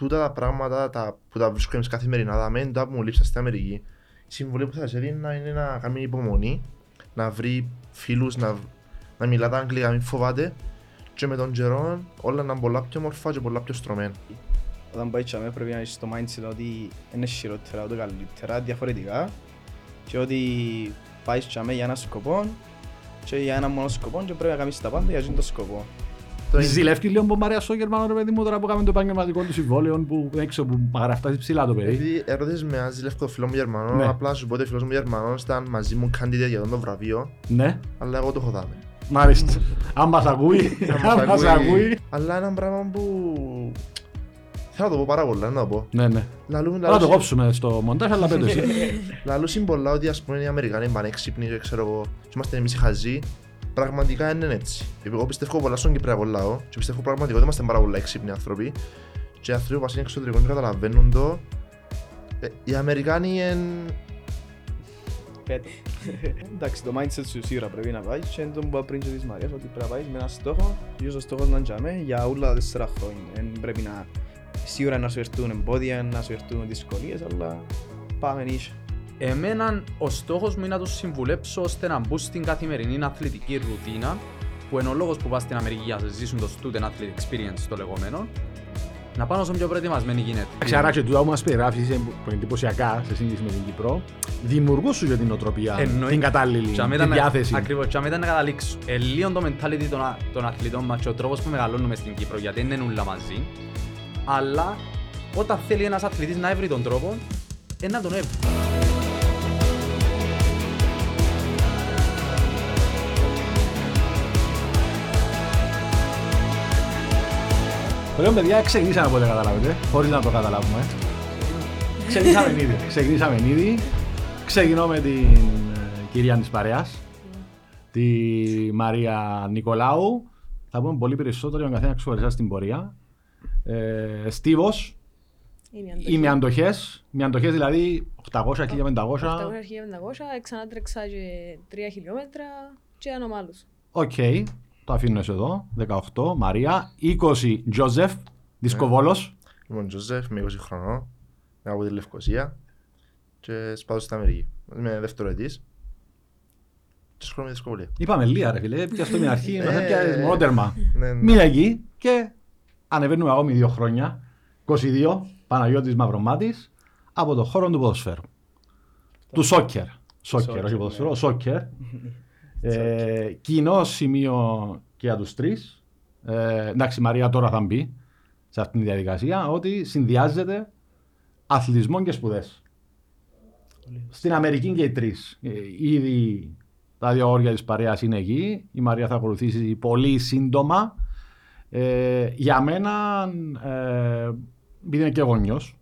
τούτα τα πράγματα τα, που τα βρίσκω εμείς καθημερινά, τα μεν τα που μου λείψα στην Αμερική, η συμβουλή που θα σε δίνει είναι να κάνει υπομονή, να βρει φίλους, να, να μιλά τα αγγλικά, μην φοβάται και με τον καιρό όλα να είναι πολλά πιο μορφά και πολλά πιο στρωμένα. Όταν πάει τσάμε πρέπει να είσαι στο mindset ότι είναι χειρότερα, ούτε καλύτερα, διαφορετικά και ότι πάεις τσάμε για ένα σκοπό και για ένα μόνο σκοπό και πρέπει να κάνεις τα πάντα για αυτόν τον σκοπό. Ζηλεύει λίγο που Μαρία στο Γερμανό ρε παιδί μου τώρα που κάνουμε το επαγγελματικό του συμβόλαιο που έξω που γραφτάζει ψηλά το παιδί. Επειδή ερώτησες με αν ζηλεύω το φίλο μου Γερμανό, Ναι. απλά σου πω ότι ο φίλος μου Γερμανός ήταν μαζί μου candidate για τον το βραβείο, Ναι, αλλά εγώ το έχω δάμε. μάλιστα. Αν μας ακούει, αν μας ακούει. Αλλά ένα πράγμα που θέλω να το πω πάρα πολλά, να το πω. Ναι, ναι. Λαλούν, Θα το κόψουμε στο μοντάζ, αλλά πέτω εσύ. Λαλούν πολλά ότι ας πούμε οι Αμερικάνοι είναι πανέξυπνοι και ξέρω εγώ και είμαστε εμείς οι χαζοί. Πραγματικά είναι έτσι. Εγώ πιστεύω πολλά στον Κυπριακό λαό και πιστεύω πραγματικά ότι είμαστε πάρα πολλά έξυπνοι άνθρωποι και οι άνθρωποι που είναι εξωτερικών και καταλαβαίνουν το. Ε, οι Αμερικάνοι είναι... Πέτω. Εντάξει, το mindset σου σίγουρα πρέπει να πάει και είναι το που είπα πριν και της Μαρίας ότι πρέπει να πάει με ένα στόχο και ο στόχος να τζάμε για όλα τα τέσσερα χρόνια. Δεν πρέπει να σίγουρα να σου έρθουν εμπόδια, να σου έρθουν δυσκολίες, αλλά πάμε νύχια. Εμένα ο στόχος μου είναι να τους συμβουλέψω ώστε να μπουν στην καθημερινή αθλητική ρουτίνα που είναι ο λόγος που πας στην Αμερική για να ζήσουν το student athlete experience το λεγόμενο να πάνε όσο πιο προετοιμασμένοι γίνεται. Εντάξει, άρα και τούτα που μας περιγράφεις είναι που είναι εντυπωσιακά σε σύγκριση με την Κύπρο. Δημιουργούν σου για την οτροπία, Εννοεί- την κατάλληλη, Και τη μετά να- διάθεση. Ακριβώς, και μετά να καταλήξω. Ε, λίγο το mentality των, α- των αθλητών μας και ο τρόπος που μεγαλώνουμε στην Κύπρο γιατί δεν είναι όλα μαζί. Αλλά όταν θέλει ένας αθλητής να βρει τον τρόπο, ε, να τον έβρει. Λέω παιδιά, ξεκινήσαμε από ό,τι καταλάβετε, χωρίς να το καταλάβουμε. Ξεκινήσαμε ήδη. Ξεκινήσαμε ήδη. Ξεκινώ με την ε, κυρία της παρέας, τη Μαρία Νικολάου. Θα πούμε πολύ περισσότερο για τον καθένα ξεχωριστά στην πορεία. Ε, Στίβος, Είναι αντοχή. είμαι αντοχές. Με αντοχές δηλαδή 800, 1500. 800-1500, ξανάτρεξα και 3 χιλιόμετρα και ανώμαλους. Οκ, το αφήνω εσύ εδώ. 18, Μαρία. 20, Τζόζεφ, δισκοβόλος. Είμαι ο Τζοζέφ, είμαι 20 χρονών, είμαι από τη Λευκοσία και σπουδάζω στην Αμερική. Είμαι δευτεροετής και σχολούμαι με δυσκολία. Είπαμε λίγα ρε φίλε, πια στο μια αρχή, Ε, να πιάσεις μονότερμα. Ναι, ναι. Μία εκεί και ανεβαίνουμε ακόμη δύο χρόνια. 22, Παναγιώτης Μαυρομάτης, από το χώρο του ποδοσφαίρου. Του σόκερ. Σόκερ, Σόκερ, όχι ναι. ποδοσφαίρο, σόκερ. Ε, κοινό σημείο και για τους τρεις. Ε, εντάξει, η Μαρία τώρα θα μπει σε αυτήν τη διαδικασία ότι συνδυάζεται αθλητισμό και σπουδές. Στην Αμερική και οι τρεις. Ε, ήδη τα δύο όρια της παρέας είναι εκεί. Η Μαρία θα ακολουθήσει πολύ σύντομα. Ε, για μένα, ε, επειδή είμαι και γονιός,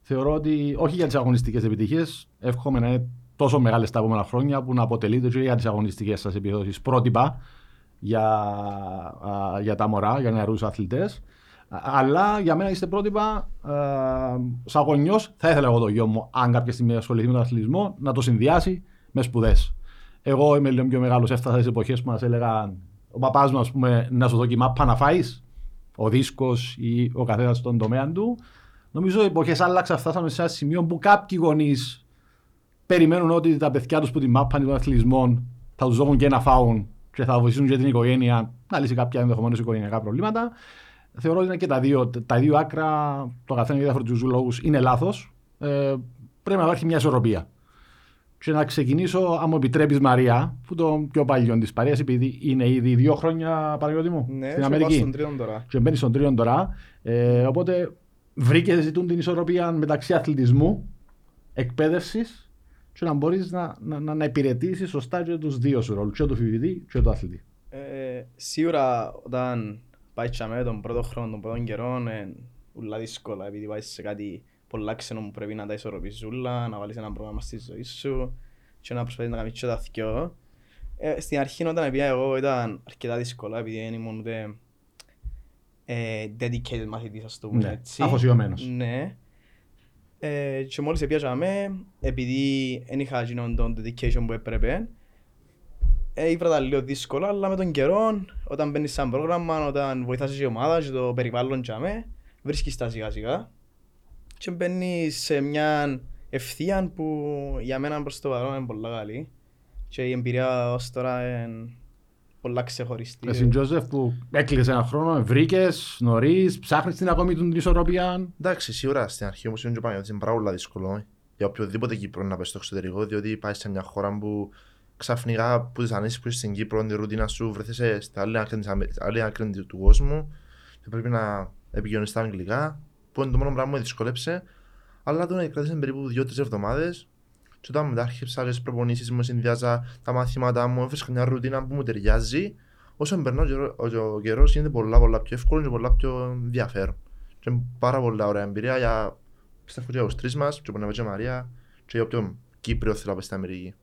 θεωρώ ότι όχι για τις αγωνιστικές επιτυχίες, εύχομαι να είναι τόσο μεγάλες τα επόμενα χρόνια που να αποτελείται και για τις αγωνιστικές σας επιδόσεις πρότυπα για, α, για τα μωρά, για νεαρούς αθλητές. Α- Αλλά για μένα είστε πρότυπα, α, σαν γονιός, θα ήθελα εγώ το γιο μου, αν κάποια στιγμή ασχοληθεί με τον αθλητισμό, να το συνδυάσει με σπουδές. Εγώ είμαι λίγο πιο μεγάλος, έφτασα σε εποχές που μας έλεγαν ο παπάς μου, ας πούμε, να σου δω και μάπα να φάεις, ο δίσκος ή ο καθένας στον τομέα του. Νομίζω οι εποχές άλλαξαν, φτάσαμε σε ένα σημείο που κάποιοι γονείς περιμένουν ότι τα παιδιά τους που τη μάπαν των αθλητισμών θα τους δώσουν και να φάουν και θα βοηθήσουν και την οικογένεια να λύσει κάποια ενδεχομένως οικογενειακά προβλήματα. Θεωρώ ότι είναι και τα δύο, τα δύο άκρα, το καθένα για διαφορετικούς λόγους, είναι λάθος. Ε, πρέπει να υπάρχει μια ισορροπία. Και να ξεκινήσω, αν μου επιτρέπεις, Μαρία, που το πιο παλιό της παρέας, επειδή είναι ήδη δύο χρόνια Παναγιώτη μου Ναι, στην και πάω Αμερική. στον τρίτον τώρα. Και μπαίνει στον τρίτον τώρα. Ε, οπότε βρήκες ζητούν την ισορροπία μεταξύ αθλητισμού, εκπαίδευσης και να μπορείς να, να, να, να υπηρετήσεις σωστά και τους δύο σου ρόλου, και το φοιτητή και το αθλητή. Ε, σίγουρα όταν πάει τσάμε τον πρώτο χρόνο, τον πρώτο καιρό, είναι ούλα δύσκολα επειδή πάει σε κάτι πολλά ξένο που πρέπει να τα ισορροπήσεις ούλα, να βάλεις ένα πρόγραμμα στη ζωή σου και να προσπαθείς να κάνεις και τα δυο. Ε, στην αρχή όταν πήγα εγώ ήταν αρκετά δύσκολα επειδή δεν ήμουν ούτε ε, dedicated μαθητής ας το πούμε Ναι, έτσι. αφοσιωμένος. Ναι. Ε, και μόλις πιάσαμε, επειδή δεν είχα εκείνον τον dedication που έπρεπε, ε, ήβρα τα λίγο δύσκολα, αλλά με τον καιρό, όταν μπαίνεις σαν πρόγραμμα, όταν βοηθάς η ομάδα και το περιβάλλον και αμέ, βρίσκεις τα σιγά σιγά. Και μπαίνεις σε μια ευθεία που για μένα προς το παρόν είναι πολλά καλή. Και η εμπειρία ως τώρα είναι πολλά ξεχωριστή. Εσύ Τζόζεφ που έκλεισε ένα χρόνο, βρήκες νωρίς, ψάχνεις την ακόμη την ισορροπία. Εντάξει, σίγουρα στην αρχή όμως είναι και πάνω, είναι πάρα πολύ δύσκολο για οποιοδήποτε Κύπρο να πες στο εξωτερικό, διότι πάει σε μια χώρα που ξαφνικά που τις ανήσεις που είσαι στην Κύπρο, τη ρουτίνα σου βρεθείς στην άλλη άκρη, της Αμε- άλλη άκρη του κόσμου και πρέπει να επικοινωνείς στα αγγλικά, που είναι το μόνο πράγμα που με δυσκόλεψε. Αλλά τον κράτησε περίπου 2-3 εβδομάδες και όταν μετά άρχισα τις προπονήσεις μου, συνδυάζα τα μαθήματά μου, έβρισκα μια ρουτίνα που μου ταιριάζει, όσο περνά ο καιρό- ο, ο καιρός γίνεται πολλά, πολλά πιο εύκολο και πολλά πιο ενδιαφέρον. Και είναι πάρα πολλά ωραία εμπειρία για πιστεύω και για τους τρεις μας, και που να και η Μαρία, και για όποιον Κύπριο θέλει να πάει στην Αμερική.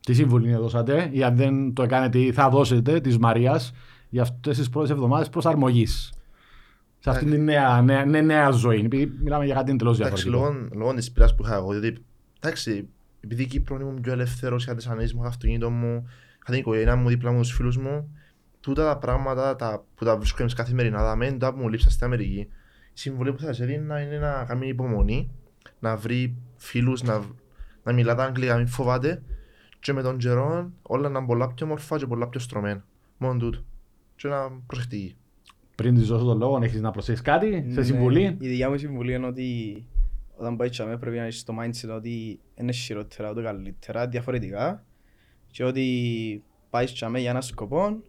Τι συμβουλή δώσατε ή αν δεν το κάνετε ή θα δώσετε της Μαρίας για αυτές τις πρώτες εβδομάδες προσαρμογής. Σε αυτήν την νέα, νέα, νέα, νέα ζωή. Επειδή μιλάμε για κάτι εντελώς Εντάξει, διαφορετικό. λόγω, λόγω της πειράς που είχα εγώ, διότι εντάξει, επειδή Κύπρο ήμουν πιο ελεύθερος, είχα τις ανέσεις μου, είχα αυτοκίνητο μου, είχα την οικογένειά μου δίπλα μου, τους φίλους μου, τούτα τα πράγματα τα, που τα βρίσκω εμείς καθημερινά, τα μεν, τα που μου λείψα στην Αμερική. Η συμβουλή που θα σε έδινα είναι να κάνει υπομονή, να βρει φίλους, να, να μιλά τα αγγλικά, μην φοβάται και με τον καιρό όλα να είναι πολλά πιο μορφά και πολλά πιο στρωμένα. Μόνο τούτο. Και να προσεκτική. Πριν της δώσω τον λόγο, έχεις να προσθέσεις κάτι σε Ναι, συμβουλή. Η δικιά μου συμβουλή είναι ότι όταν πάει τσάμε πρέπει να έχεις το mindset ότι είναι χειρότερα ούτε καλύτερα, διαφορετικά και ότι πάει τσάμε για ένα σκοπό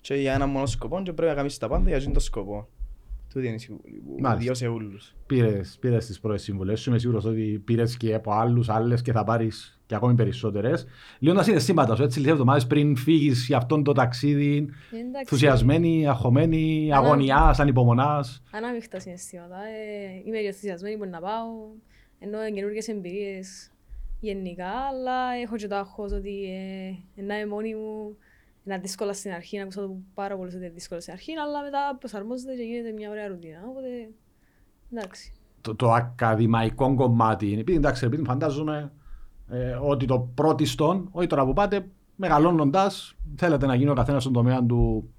και για ένα μόνο σκοπό και πρέπει να κάνεις τα πάντα για αυτόν τον σκοπό. Τούτη είναι η συμβουλή που Μάλιστα. διώ σε όλους. Πήρες, πήρες τις πρώτες συμβουλές σου, είμαι σίγουρος ότι πήρες και από άλλους, άλλες και θα πάρεις και ακόμη περισσότερες. Λίγο να συναισθήματα σου, έτσι, λίγες εβδομάδες πριν φύγεις για αυτόν το ταξίδι, Εντάξει, ενθουσιασμένη, αγχωμένη, Αλλά- αγωνιάς, σαν υπομονάς. Ανάμειχτα συναισθήματα. Ε, είμαι ενθουσιασμένη που να πάω. Ενώ καινούργιες εμπειρίες γενικά, αλλά έχω και το άγχος ότι ε, να είμαι μόνη μου. Είναι δύσκολα στην αρχή, να ακούσω το πάρα πολύ ότι είναι δύσκολο στην αρχή, αλλά μετά προσαρμόζεται και γίνεται μια ωραία ρουτίνα. Οπότε, εντάξει. το, το ακαδημαϊκό κομμάτι. Επειδή εντάξει, επειδή φαντάζομαι ε, ότι το πρώτιστον, όχι τώρα που πάτε, μεγαλώνοντας, θέλετε να γίνει ο καθένας στον τομέα του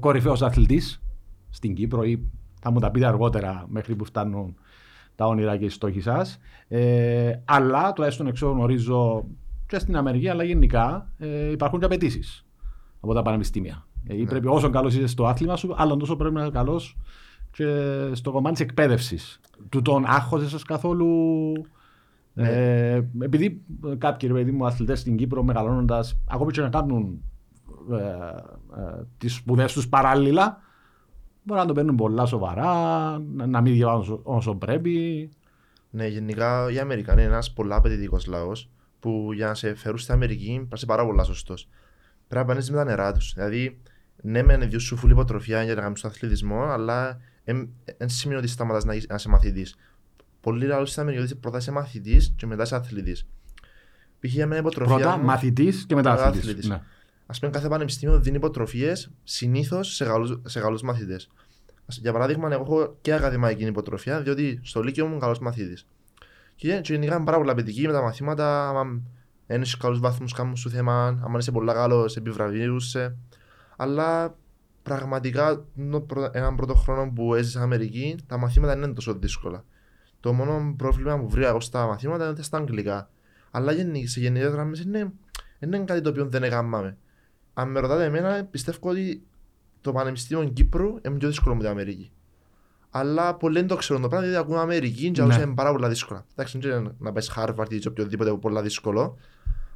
κορυφαίος αθλητής στην Κύπρο ή θα μου τα πείτε αργότερα μέχρι που φτάνουν τα όνειρα και οι στόχοι σας. Ε, αλλά τουλάχιστον εξώ γνωρίζω και στην Αμερική, αλλά γενικά ε, υπάρχουν και απαιτήσεις από τα πανεπιστήμια. Ε, πρέπει όσο καλός είσαι στο άθλημα σου, άλλον τόσο πρέπει να είσαι καλός και στο κομμάτι της εκπαίδευσης. Του τον άγχωσε σα καθόλου. Ε, επειδή κάποιοι ρε παιδί μου αθλητές στην Κύπρο μεγαλώνοντας, ακόμη και να κάνουν ε, ε, τις σπουδές τους παράλληλα, μπορεί να το παίρνουν πολλά σοβαρά, να, να μην διαβάζουν όσο, όσο πρέπει. Ναι, γενικά οι Αμερικανοί είναι ένας πολλά απαιτητικός λαός που για να σε φέρουν στην Αμερική πρέπει να είσαι πάρα πολλά σωστός. Πρέπει να πάνε με τα νερά τους. Δηλαδή, ναι, μεν δύο σου φουλή υποτροφιά για να κάνεις τον αθλητισμό, αλλά δεν σημαίνει ότι σταματάς να, είσαι- να είσαι μαθητής. Πολλοί λαοί στην Αμερική ότι πρώτα είσαι μαθητής και μετά είσαι αθλητής. Π.χ. για μένα υποτροφία. Πρώτα μου- μαθητής και μετά μετά αθλητής. αθλητής. Ναι. Α πούμε, κάθε πανεπιστήμιο δίνει υποτροφίες συνήθως σε καλού σε καλούς μαθητές. Για παράδειγμα, εγώ έχω και ακαδημαϊκή υποτροφία, διότι στο Λύκειο μου είμαι καλός μαθητής. Και γεν- και γενικά είμαι πάρα πολύ απαιτητική με τα μαθήματα. Αν έχει καλούς βαθμούς, κάνουν σου θέμα. Αν είσαι πολύ καλός, επιβραβεύεσαι. Αλλά πραγματικά το πρω- έναν πρώτο χρόνο που έζησα στην Αμερική, τα μαθήματα δεν είναι τόσο δύσκολα. Το μόνο πρόβλημα που βρήκα εγώ στα μαθήματα είναι στα αγγλικά. Αλλά γενι- σε γενικέ γραμμές είναι, είναι κάτι το οποίο δεν έκαναμε. Αν με ρωτάτε εμένα, πιστεύω ότι το Πανεπιστήμιο Κύπρου είναι πιο δύσκολο από την Αμερική. Αλλά πολλοί δεν το ξέρουν το πράγμα, γιατί ακούμε Αμερική και Ναι. ναι. είναι πάρα πολλά δύσκολα. Εντάξει, δεν είναι να πάει Harvard ή σε οποιοδήποτε πολλά δύσκολο.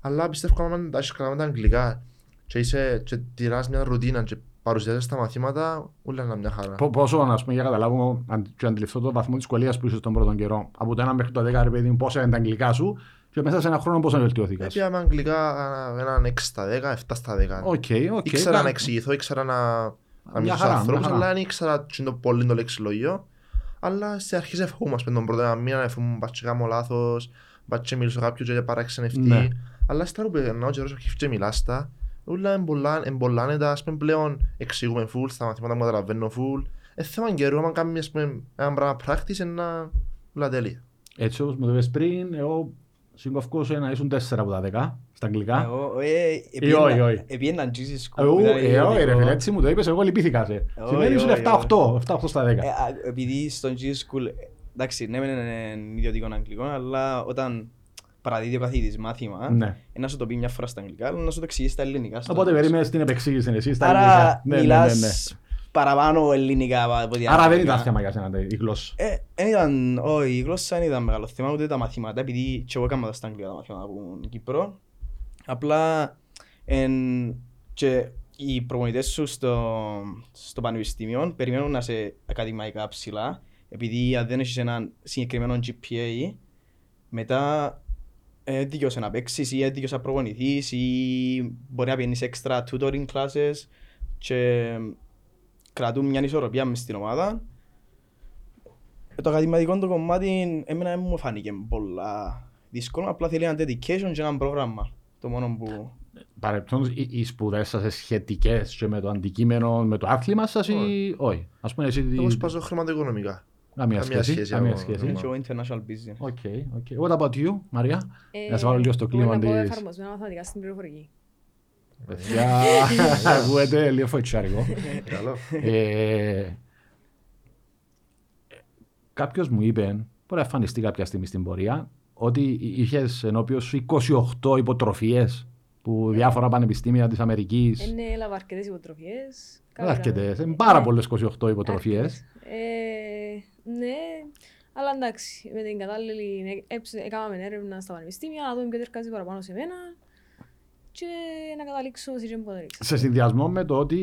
Αλλά πιστεύω ότι αν τα έχεις καλά με τα αγγλικά και, είσαι, και τηράς μια ρουτίνα και παρουσιάζεις τα μαθήματα, όλα είναι μια χαρά. Πο- Πόσο, να πούμε, για να καταλάβουμε αν- και αντιληφθώ το βαθμό της δυσκολίας που είσαι στον πρώτο καιρό. Από το 1 μέχρι το 10, ρε παιδί μου, πόσα είναι τα αγγλικά σου και μέσα σε ένα χρόνο πόσο βελτιώθηκας; Επήα με αγγλικά α, έναν 6 στα 10, 7 στα 10. OK, OK. Ήξερα κα- να εξηγηθώ, ήξερα να, να Μια μιλήσω χαρά, στους ανθρώπους, μια χαρά. αλλά δεν ήξερα τι είναι το πολύ το λεξιλόγιο. Αλλά σε αρχές εφοούμαστε με τον πρώτο ένα μήνα, εφοούμουν μπας και κάνω λάθος, μπας και μιλήσω κάποιον και παράξενευτεί. Ναι. Αλλά ύστερα που περνάω καιρός αρχίζεις και μιλάς τα, όλα εμπολά- εμπολάνεται, ας πούμε πλέον εξηγούμε full, στα μαθήματα μου καταλαβαίνω full. Ε, θέμα καιρού, άμα κάνουμε ας πούμε, ένα πράγμα practice, είναι να- όλα τέλεια. Έτσι όπως μου το είπες πριν, εγώ συγκοφκώ σου να ήσουν 4 από τα 10 στα αγγλικά. Εγώ, ε, Ή όχι, όχι. επίεναν Jesus school. Εγώ, ήταν ε, όχι ρε ιδιωτικό. φίλε, έτσι μου το είπες, εγώ λυπήθηκα σε. Όχι, Σημαίνει ήσουν όχι, 7-8, 7-8 στα 10. Ε, α, επειδή στον Jesus School, εντάξει, ναι, μεν είναι ιδιωτικό αγγλικό, αλλά όταν παραδίδει ο καθηγητής μάθημα, Ναι. ε, να σου το πει μια φορά στα αγγλικά, αλλά να σου το εξηγήσει στα ελληνικά. στο Οπότε τέλος. περίμενες την επεξήγηση εσύ στα Άρα ελληνικά. Ναι, ναι, ναι, ναι. μιλάς παραπάνω ελληνικά από ό,τι Άρα δεν αγγλικά. ήταν θέμα για σένα η γλώσσα. Ε, εν ήταν, όχι, η γλώσσα δεν ήταν μεγάλο θέμα, ούτε τα μαθήματα, επειδή και εγώ έκανα τα στα αγγλικά τα μαθήματα από την Κύπρο. Απλά, εν, και οι προπονητές σου στο, στο πανεπιστήμιο περιμένουν να είσαι ακαδημαϊκά ψηλά, επειδή αν δεν έχεις έναν συγκεκριμένο GPA, μετά ε, δικαιώσαι να παίξεις ή δικαιώσαι να προπονηθείς ή μπορεί να πιένεις extra tutoring classes και κρατούν μια ισορροπία μες στην ομάδα ε, το ακαδηματικό το κομμάτι εμένα δεν μου φάνηκε πολλά δύσκολο, απλά θέλει ένα dedication και ένα πρόγραμμα. Το μόνο που... Παρεπτόντως, οι, οι σπουδές σας είναι σχετικές και με το αντικείμενο, με το άθλημα σας ή όχι; Ας πούμε εσύ... Εγώ σπουδάζω χρηματοοικονομικά. Καμία καμία σχέση. σχέση Καμία από- σχέση. Ναι. Και εγώ international business. OK, OK. What about you, Μαρία; Ε, Να σε βάλω λίγο στο κλίμα μπορώ να πω της- εφαρμοσμένα μαθηματικά στην πληροφορική. Παιδιά, ακούετε λίγο φοητσιάρικο. Καλό. Ε, Κάποιος μου είπε, μπορεί να εμφανιστεί κάποια στιγμή στην πορεία, ότι είχες ενώπιον σου 28 υποτροφίες που διάφορα πανεπιστήμια της Αμερικής. Είναι έλαβα αρκετές υποτροφίες. Δεν αρκετές, Κάποια- είναι πάρα Ναι, πολλές 28 υποτροφίε. αρκετές. Ε, ναι, αλλά εντάξει, με την κατάλληλη έψη- έκαναμε έρευνα στα πανεπιστήμια, να δούμε ποιο ταιριάζει παραπάνω σε μένα και να καταλήξω σε τι που Σε συνδυασμό με το ότι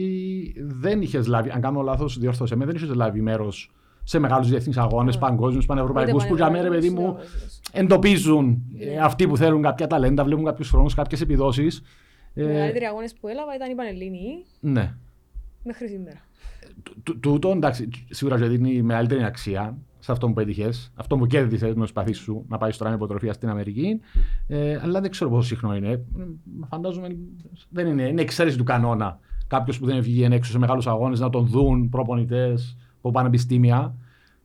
δεν είχες λάβει, αν κάνω λάθος, διόρθωσε με, δεν είχες λάβει μέρος σε μεγάλους διεθνείς αγώνες, Όχι. παγκόσμιους, πανευρωπαϊκούς, που για μέρα, παιδί μου, εντοπίζουν ε, Ναι. αυτοί που θέλουν κάποια ταλέντα, βλέπουν κάποιους χρόνου, κάποιες επιδόσεις. Οι μεγαλύτεροι αγώνες που έλαβα ήταν οι Πανελλήνιοι ναι. Μέχρι σήμερα. Τού- Τούτο εντάξει, σίγουρα και δίνει μεγαλύτερη αξία σε αυτό που πέτυχε, αυτό που κέρδισες με τι παθεί σου να πάει τώρα με υποτροφία στην Αμερική. Ε, αλλά δεν ξέρω πόσο συχνό είναι. Ε, Φαντάζομαι δεν είναι. Είναι εξαίρεση του κανόνα. Κάποιος που δεν βγήκε έξω σε μεγάλους αγώνες να τον δουν προπονητές από πανεπιστήμια.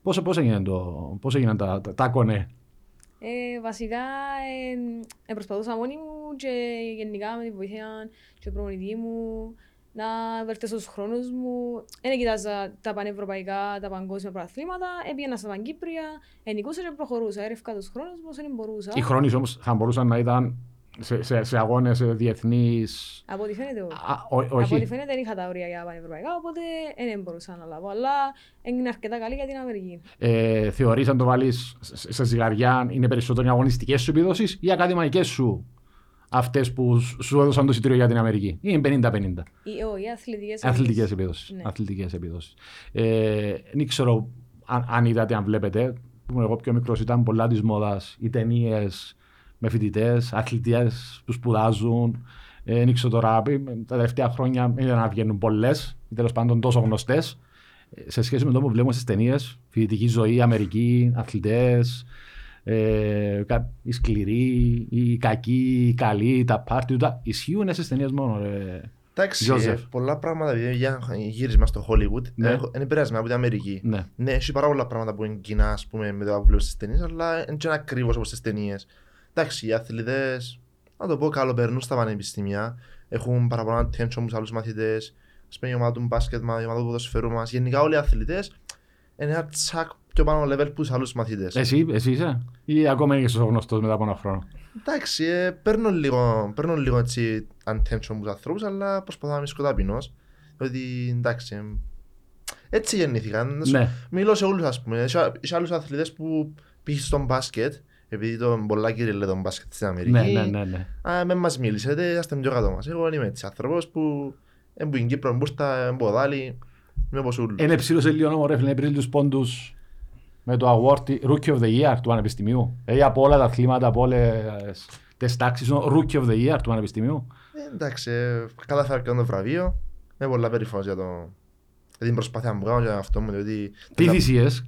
Πώς πώς έγιναν, το, πώς έγιναν τα, τα, τα κονέ; Ε, βασικά ε, ε, προσπαθούσα μόνη μου και γενικά με τη βοήθεια του προπονητή μου να βελτιώσω τους χρόνους μου. Δεν κοιτάζα τα πανευρωπαϊκά, τα παγκόσμια προαθλήματα. Έπιανα στα Παγκύπρια, ενικούσα και προχωρούσα. Έρευκα τους χρόνους μου όσο δεν μπορούσα. Οι χρόνοι όμως θα μπορούσαν να ήταν σε, σε, σε αγώνες διεθνείς. Από ό,τι φαίνεται όχι. Όχι. Από ό,τι φαίνεται δεν είχα τα όρια για πανευρωπαϊκά, οπότε δεν μπορούσα να λάβω. Αλλά έγινε αρκετά καλή για την Αμερική. ε, θεωρείς αν το βάλεις σε σε ζυγαριά είναι περισσότερο οι αγωνιστικές σου επιδόσεις ή οι ακαδημαϊκές σου; Αυτές που σου- σου έδωσαν το εισιτήριο για την Αμερική. Ή είναι 50-50. Οι, ό, οι αθλητικές Αθλητικές επιδόσεις. Ναι. Αθλητικές επιδόσεις. Ε, δεν ξέρω αν, αν είδατε, αν βλέπετε. Που εγώ πιο μικρός ήταν πολλά της μόδας οι ταινίες με φοιτητές, αθλητές που σπουδάζουν. Ε, δεν ξέρω τώρα, ε, τα τελευταία χρόνια δεν να βγαίνουν πολλές ή τέλος πάντων τόσο γνωστές. Σε σχέση με το που βλέπουμε στις ταινίες, φοιτητική ζωή, Αμερική, αθλητές, ε, κα- οι σκληροί, οι κακοί, οι καλοί, τα πάρτι, τα ισχύουν στι ταινίες μόνο. Ρε. Εντάξει, Γιώζεφ. ε, πολλά πράγματα επειδή για γύρισμα στο Hollywood Ναι. ναι. είναι επηρεασμένα από την Αμερική. Ναι. Ναι, έχει πάρα πολλά πράγματα που είναι κοινά ας πούμε, με το που βλέπεις στις ταινίες, αλλά είναι και είναι ακριβώς όπως στις ταινίες. Εντάξει, οι αθλητές, να το πω, καλοπερνούν στα πανεπιστήμια, έχουν παραπάνω attention από τους άλλους μαθητές, ας πούμε η ομάδα του μπάσκετ μας, η ομάδα του ποδοσφαίρου μας, γενικά όλοι οι αθλητές είναι ένα τσακ πιο πάνω level που τους άλλους μαθητές. Εσύ, εσύ είσαι, ή ακόμα είσαι γνωστό μετά από ένα χρόνο; Εντάξει, ε, παίρνω λίγο, παίρνω λίγο έτσι attention από τους ανθρώπους, αλλά προσπαθώ να μην σκοτάπινος. Διότι εντάξει, ε, έτσι γεννήθηκαν. Να σου- Ναι. Μιλώ σε όλους ας πούμε. Έχει έχει άλλους αθλητές που πήγες στον μπάσκετ, επειδή το πολλά κύριε λέει τον μπάσκετ στην Αμερική. Ναι, ναι, ναι, ναι. Α, με μας μίλησετε, είστε πιο κάτω μας. Εγώ είμαι έτσι άνθρωπος που έμπου στην Κύπρο, μπούστα, εμποδάλι, είμαι όπως ούλους. Είναι ψήλωσε λίγο νόμο ρε φίλε, πήρε τους πόντους με το award Rookie of the Year του Πανεπιστημίου. Δηλαδή από όλα τα αθλήματα, από όλες τις τάξεις, είναι ο Rookie of the Year του Πανεπιστημίου. Ε, εντάξει, ε, κατάφερα και το βραβείο. Είμαι πολλά περήφανος για, το, για την προσπάθεια που κάνω για αυτό μου, διότι... Τι τα- θυσίες;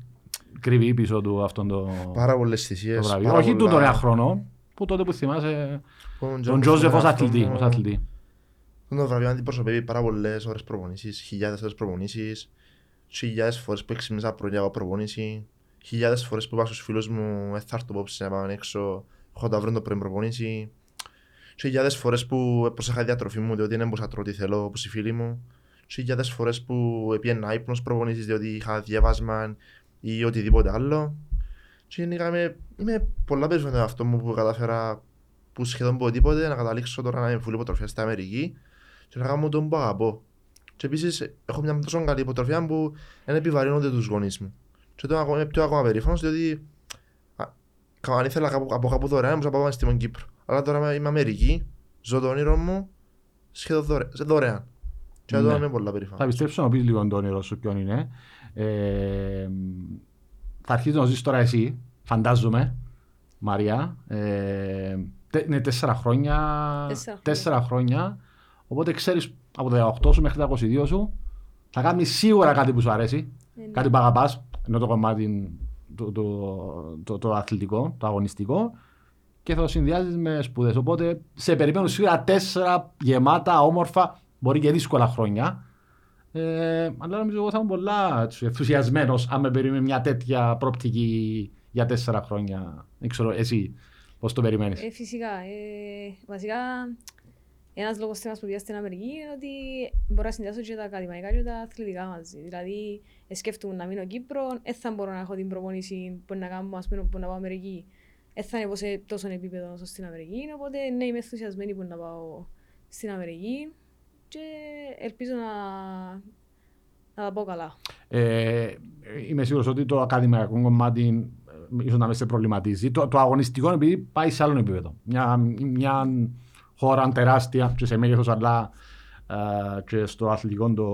Κρύβει πίσω του αυτόν το, Πάρα πολλές το θυσίες. βραβείο. πάρα Όχι πολλά- τούτο ένα χρόνο, που τότε που θυμάσαι Τον τον Τζόζεφ ως τον αθλητή. εαυτό ως μου. αθλητή. Το βραβείο αντιπροσωπεύει πάρα πολλές ώρες προπονήσεις, χιλιάδες ώρες προπονήσεις, χιλιάδες φορές που έξυπνησα πρωί για προπονήσει, χιλιάδες φορές που είπα στους φίλους μου «Ε, θα έρθω απόψε να πάμε έξω, έχω τα βρω το πρωί προπονήσει. Και χιλιάδες φορές που προσέχα διατροφή μου διότι δεν μπορούσα να τρώω ό,τι θέλω όπως οι φίλοι μου. Και χιλιάδες φορές που έπιανα ύπνος προπονήσεις διότι είχα διαβάσμα ή οτιδήποτε άλλο. Και γενικά είμαι, είμαι πολλά περισσότερο με αυτό μου που κατάφερα που σχεδόν πω τίποτε να καταλήξω τώρα να είμαι φουλή υποτροφία στην Αμερική και να κάνω τον που αγαπώ. Και επίσης έχω μια τόσο καλή υποτροφία που δεν επιβαρύνονται τους γονείς μου. Και το ακόμα- είμαι πιο ακόμα περήφανος διότι α, κα- αν ήθελα κάπου, από κάπου δωρεάν μπορούσα να πάω στην Κύπρο. Αλλά τώρα είμαι Αμερική, ζω το όνειρο μου σχεδόν δωρε, σε δωρεάν. Και Ναι. τώρα είμαι πολλά Θα περήφανος. πιστέψω να πεις λίγο το όνειρο σου ποιον είναι. Ε, θα αρχίσεις να ζεις τώρα εσύ, φαντάζομαι, Μαρία. Ε, τε- είναι τέσσερα χρόνια. Τέσσερα χρόνια. τέσσερα χρόνια. Οπότε ξέρεις από τα 18 σου μέχρι τα 22 σου θα κάνεις σίγουρα κάτι που σου αρέσει. Ε, ναι. Κάτι που αγαπάς, ενώ το κομμάτι το, το, το, το αθλητικό, το αγωνιστικό και θα το συνδυάζεις με σπουδές. Οπότε σε περιμένουν σίγουρα τέσσερα γεμάτα, όμορφα, μπορεί και δύσκολα χρόνια. Ε, αλλά νομίζω εγώ θα είμαι πολλά έτσι, ενθουσιασμένος αν με περιμένει μια τέτοια πρόπτικη για τέσσερα χρόνια. Δεν ξέρω εσύ πώς το περιμένεις. Ε, φυσικά. Ε, βασικά, ένας λόγος θέμας που πήγα στην Αμερική είναι ότι μπορώ να συνδυάσω και τα ακαδημαϊκά και τα αθλητικά μαζί. Δηλαδή, ε, σκέφτομαι να μείνω Κύπρο, δεν θα μπορώ να έχω την προπονήση που να κάνω, ας πούμε, που να πάω Αμερική. Δεν θα ανέβω σε τόσο επίπεδο όσο στην Αμερική, οπότε ναι, είμαι ενθουσιασμένη που να πάω στην Αμερική και ελπίζω να, να τα πω καλά. Ε, είμαι σίγουρος ότι το ακαδημαϊκό κομμάτι ε, ίσως να με σε προβληματίζει. Το, το αγωνιστικό επειδή πάει σε άλλο επίπεδο. Μια, μια χώρα τεράστια και σε μέγεθος αλλά ε, και στο αθλητικό το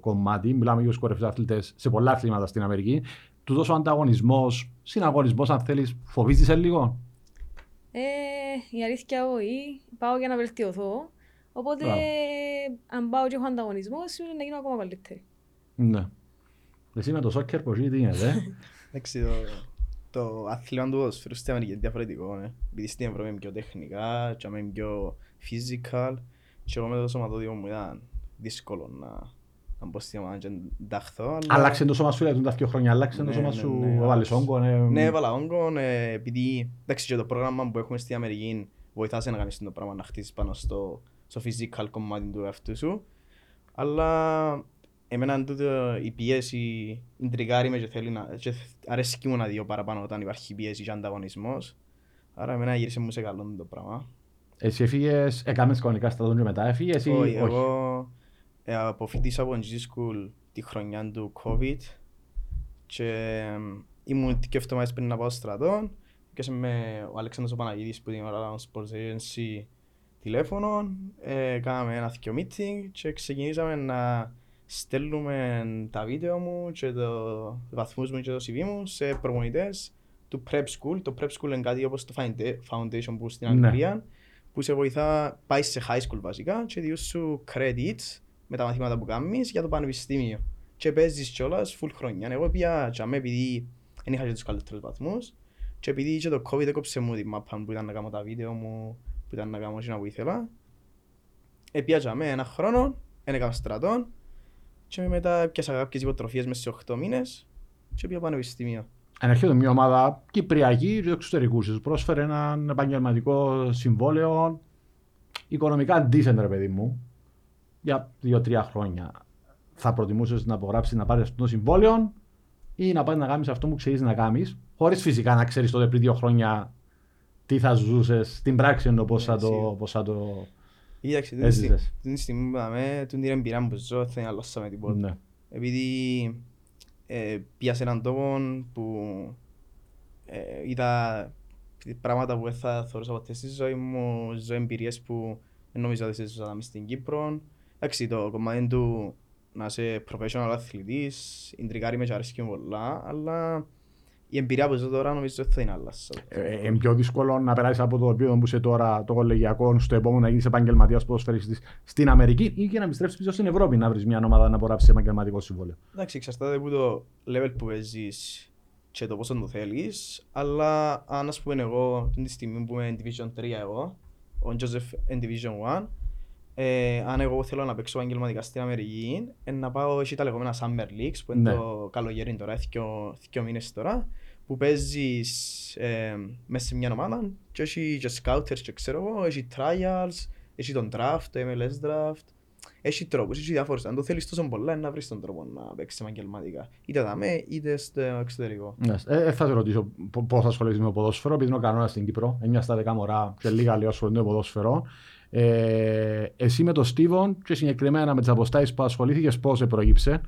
κομμάτι. Μιλάμε για τους κορυφαίους αθλητές σε πολλά αθλήματα στην Αμερική. Τούτος ο ανταγωνισμός, συναγωνισμός αν θέλεις, φοβίζεις σε λίγο; Ε, η αλήθεια όχι, πάω για να βελτιωθώ. Οπότε, Μπράβο. αν πάω και έχω ανταγωνισμό, σημαίνει να γίνω ακόμα καλύτερη. Ναι. Εσύ με το σόκερ πως τι γίνεται. ε; Εντάξει, το, το άθλημα του ποδοσφαίρου στην Αμερική είναι διαφορετικό, ναι. Επειδή στην Ευρώπη είναι πιο τεχνικά, και άμα είναι πιο physical, και εγώ με το σωματόδιο μου ήταν δύσκολο να, να μπω στην ομάδα και να ενταχθώ, αλλά... Άλλαξε το σώμα σου, δηλαδή τα δύο χρόνια, άλλαξε το Ναι, σώμα ναι, σου, ναι, βάλεις άλλαξε. όγκο. ναι. Ναι, έβαλα όγκο, ε, επειδή εντάξει, και το πρόγραμμα που έχουμε στην Αμερική βοηθάς σε να κάνεις το πράγμα να χτίσεις πάνω στο, στο physical κομμάτι του εαυτού σου. Αλλά εμένα εν τούτο η πίεση ιντρικάρει με και θέλει να... και αρέσκει μου να δω παραπάνω όταν υπάρχει πίεση και ανταγωνισμός. Άρα εμένα γύρισε μου σε καλό το πράγμα. Εσύ έφυγες, έκαμες κανονικά στρατόν και μετά έφυγες ή Όχι, όχι; εγώ ε, αποφύτησα από G School τη χρονιά του COVID και εμ, ήμουν και εβδομάδες πριν να πάω στρατό και με ο Αλέξανδρος ο Παναγίδης που την ώρα ήταν Sports Agency τηλέφωνο, ε, κάναμε ένα θείο meeting και ξεκινήσαμε να στέλνουμε τα βίντεο μου και το βαθμούς μου και το CV μου σε προπονητές του Prep School. Το Prep School είναι κάτι όπως το Founda- Foundation που στην Ναι. Αγγλία που σε βοηθά, πάει σε high school βασικά και διούς σου credits με τα μαθήματα που κάνεις για το πανεπιστήμιο. Και παίζεις κιόλας full χρονιά. Εγώ πήγα τζαμέ επειδή δεν είχα και τους καλύτερους βαθμούς και επειδή και το COVID έκοψε μου τη μάπα που ήταν να κάνω τα βίντεο μου, που ήταν να κάνω εκείνα που ήθελα. Επία τζαμέ ένα χρόνο, δεν έκανα στρατόν και μετά πιάσα κάποιες υποτροφίες μέσα σε 8 μήνες και πήγα πανεπιστήμιο. Αν έρχεται μια ομάδα κυπριακή και εξωτερικούς, σου πρόσφερε έναν επαγγελματικό συμβόλαιο οικονομικά decent, ρε παιδί μου, για δύο-τρία χρόνια. Θα προτιμούσες να απογράψεις να πάρεις αυτό το συμβόλαιο ή να πάει να κάνεις αυτό που ξέρεις να κάνεις, χωρίς φυσικά να ξέρεις τότε πριν δύο χρόνια τι θα ζούσες στην πράξη ενώ πώς θα, Ναι, το- σίγουρα. πώς θα το. Κοίταξε, την Έζησες. στιγμή- την στιγμή που είδαμε, την εμπειρία που ζω, δεν αλλάσαμε τίποτα. Ναι. επειδή ε, πήγα σε έναν τόπο που ε, είδα πράγματα που δεν θα θεωρούσα ποτέ στη ζωή μου, ζω εμπειρίες που δεν νομίζω ότι ζούσα μες στην Κύπρο. Εντάξει, το κομμάτι του να είσαι professional αθλητής, ιντρικάρει με και αρέσκει μου πολλά, αλλά η εμπειρία που ζω τώρα νομίζω ότι θα είναι άλλασα. Ε, είναι πιο δύσκολο να περάσεις από το επίπεδο που είσαι τώρα, το κολεγιακό, στο επόμενο να γίνεις επαγγελματίας ποδοσφαιριστής στην Αμερική ή και να επιστρέψεις πίσω στην Ευρώπη να βρεις μια ομάδα να απογράψει επαγγελματικό συμβόλαιο. Εντάξει, εξαρτάται από το level που παίζεις και το πόσο το θέλεις, αλλά αν ας πούμε εγώ την στιγμή που είμαι Division 3 εγώ, ο Joseph in Division 1, ε, αν εγώ θέλω να παίξω επαγγελματικά στην Αμερική, ε, να πάω, έχει τα λεγόμενα Summer Leagues, που είναι Ναι. το καλοκαίρι τώρα, έχει δύο μήνες τώρα, που παίζεις ε, μέσα σε μια ομάδα και έχει και scouters και ξέρω εγώ, έχει trials, έχει τον draft, το MLS draft. Έχει τρόπους, έχει διάφορους. Αν το θέλεις τόσο πολλά, είναι να βρεις τον τρόπο να παίξεις επαγγελματικά. Είτε δαμέ, είτε στο εξωτερικό. Ναι, ε, ε, θα σε ρωτήσω πώς ασχολείσαι με το ποδόσφαιρο, επειδή είναι ο κανόνας στην Κύπρο. 9 στα 10 μωρά και λίγα λίγο ασχολούνται με το ποδόσφαιρο. Ε, εσύ με τον Στίβον και συγκεκριμένα με τις αποστάσεις που ασχολήθηκες, πώς σε προήγησε.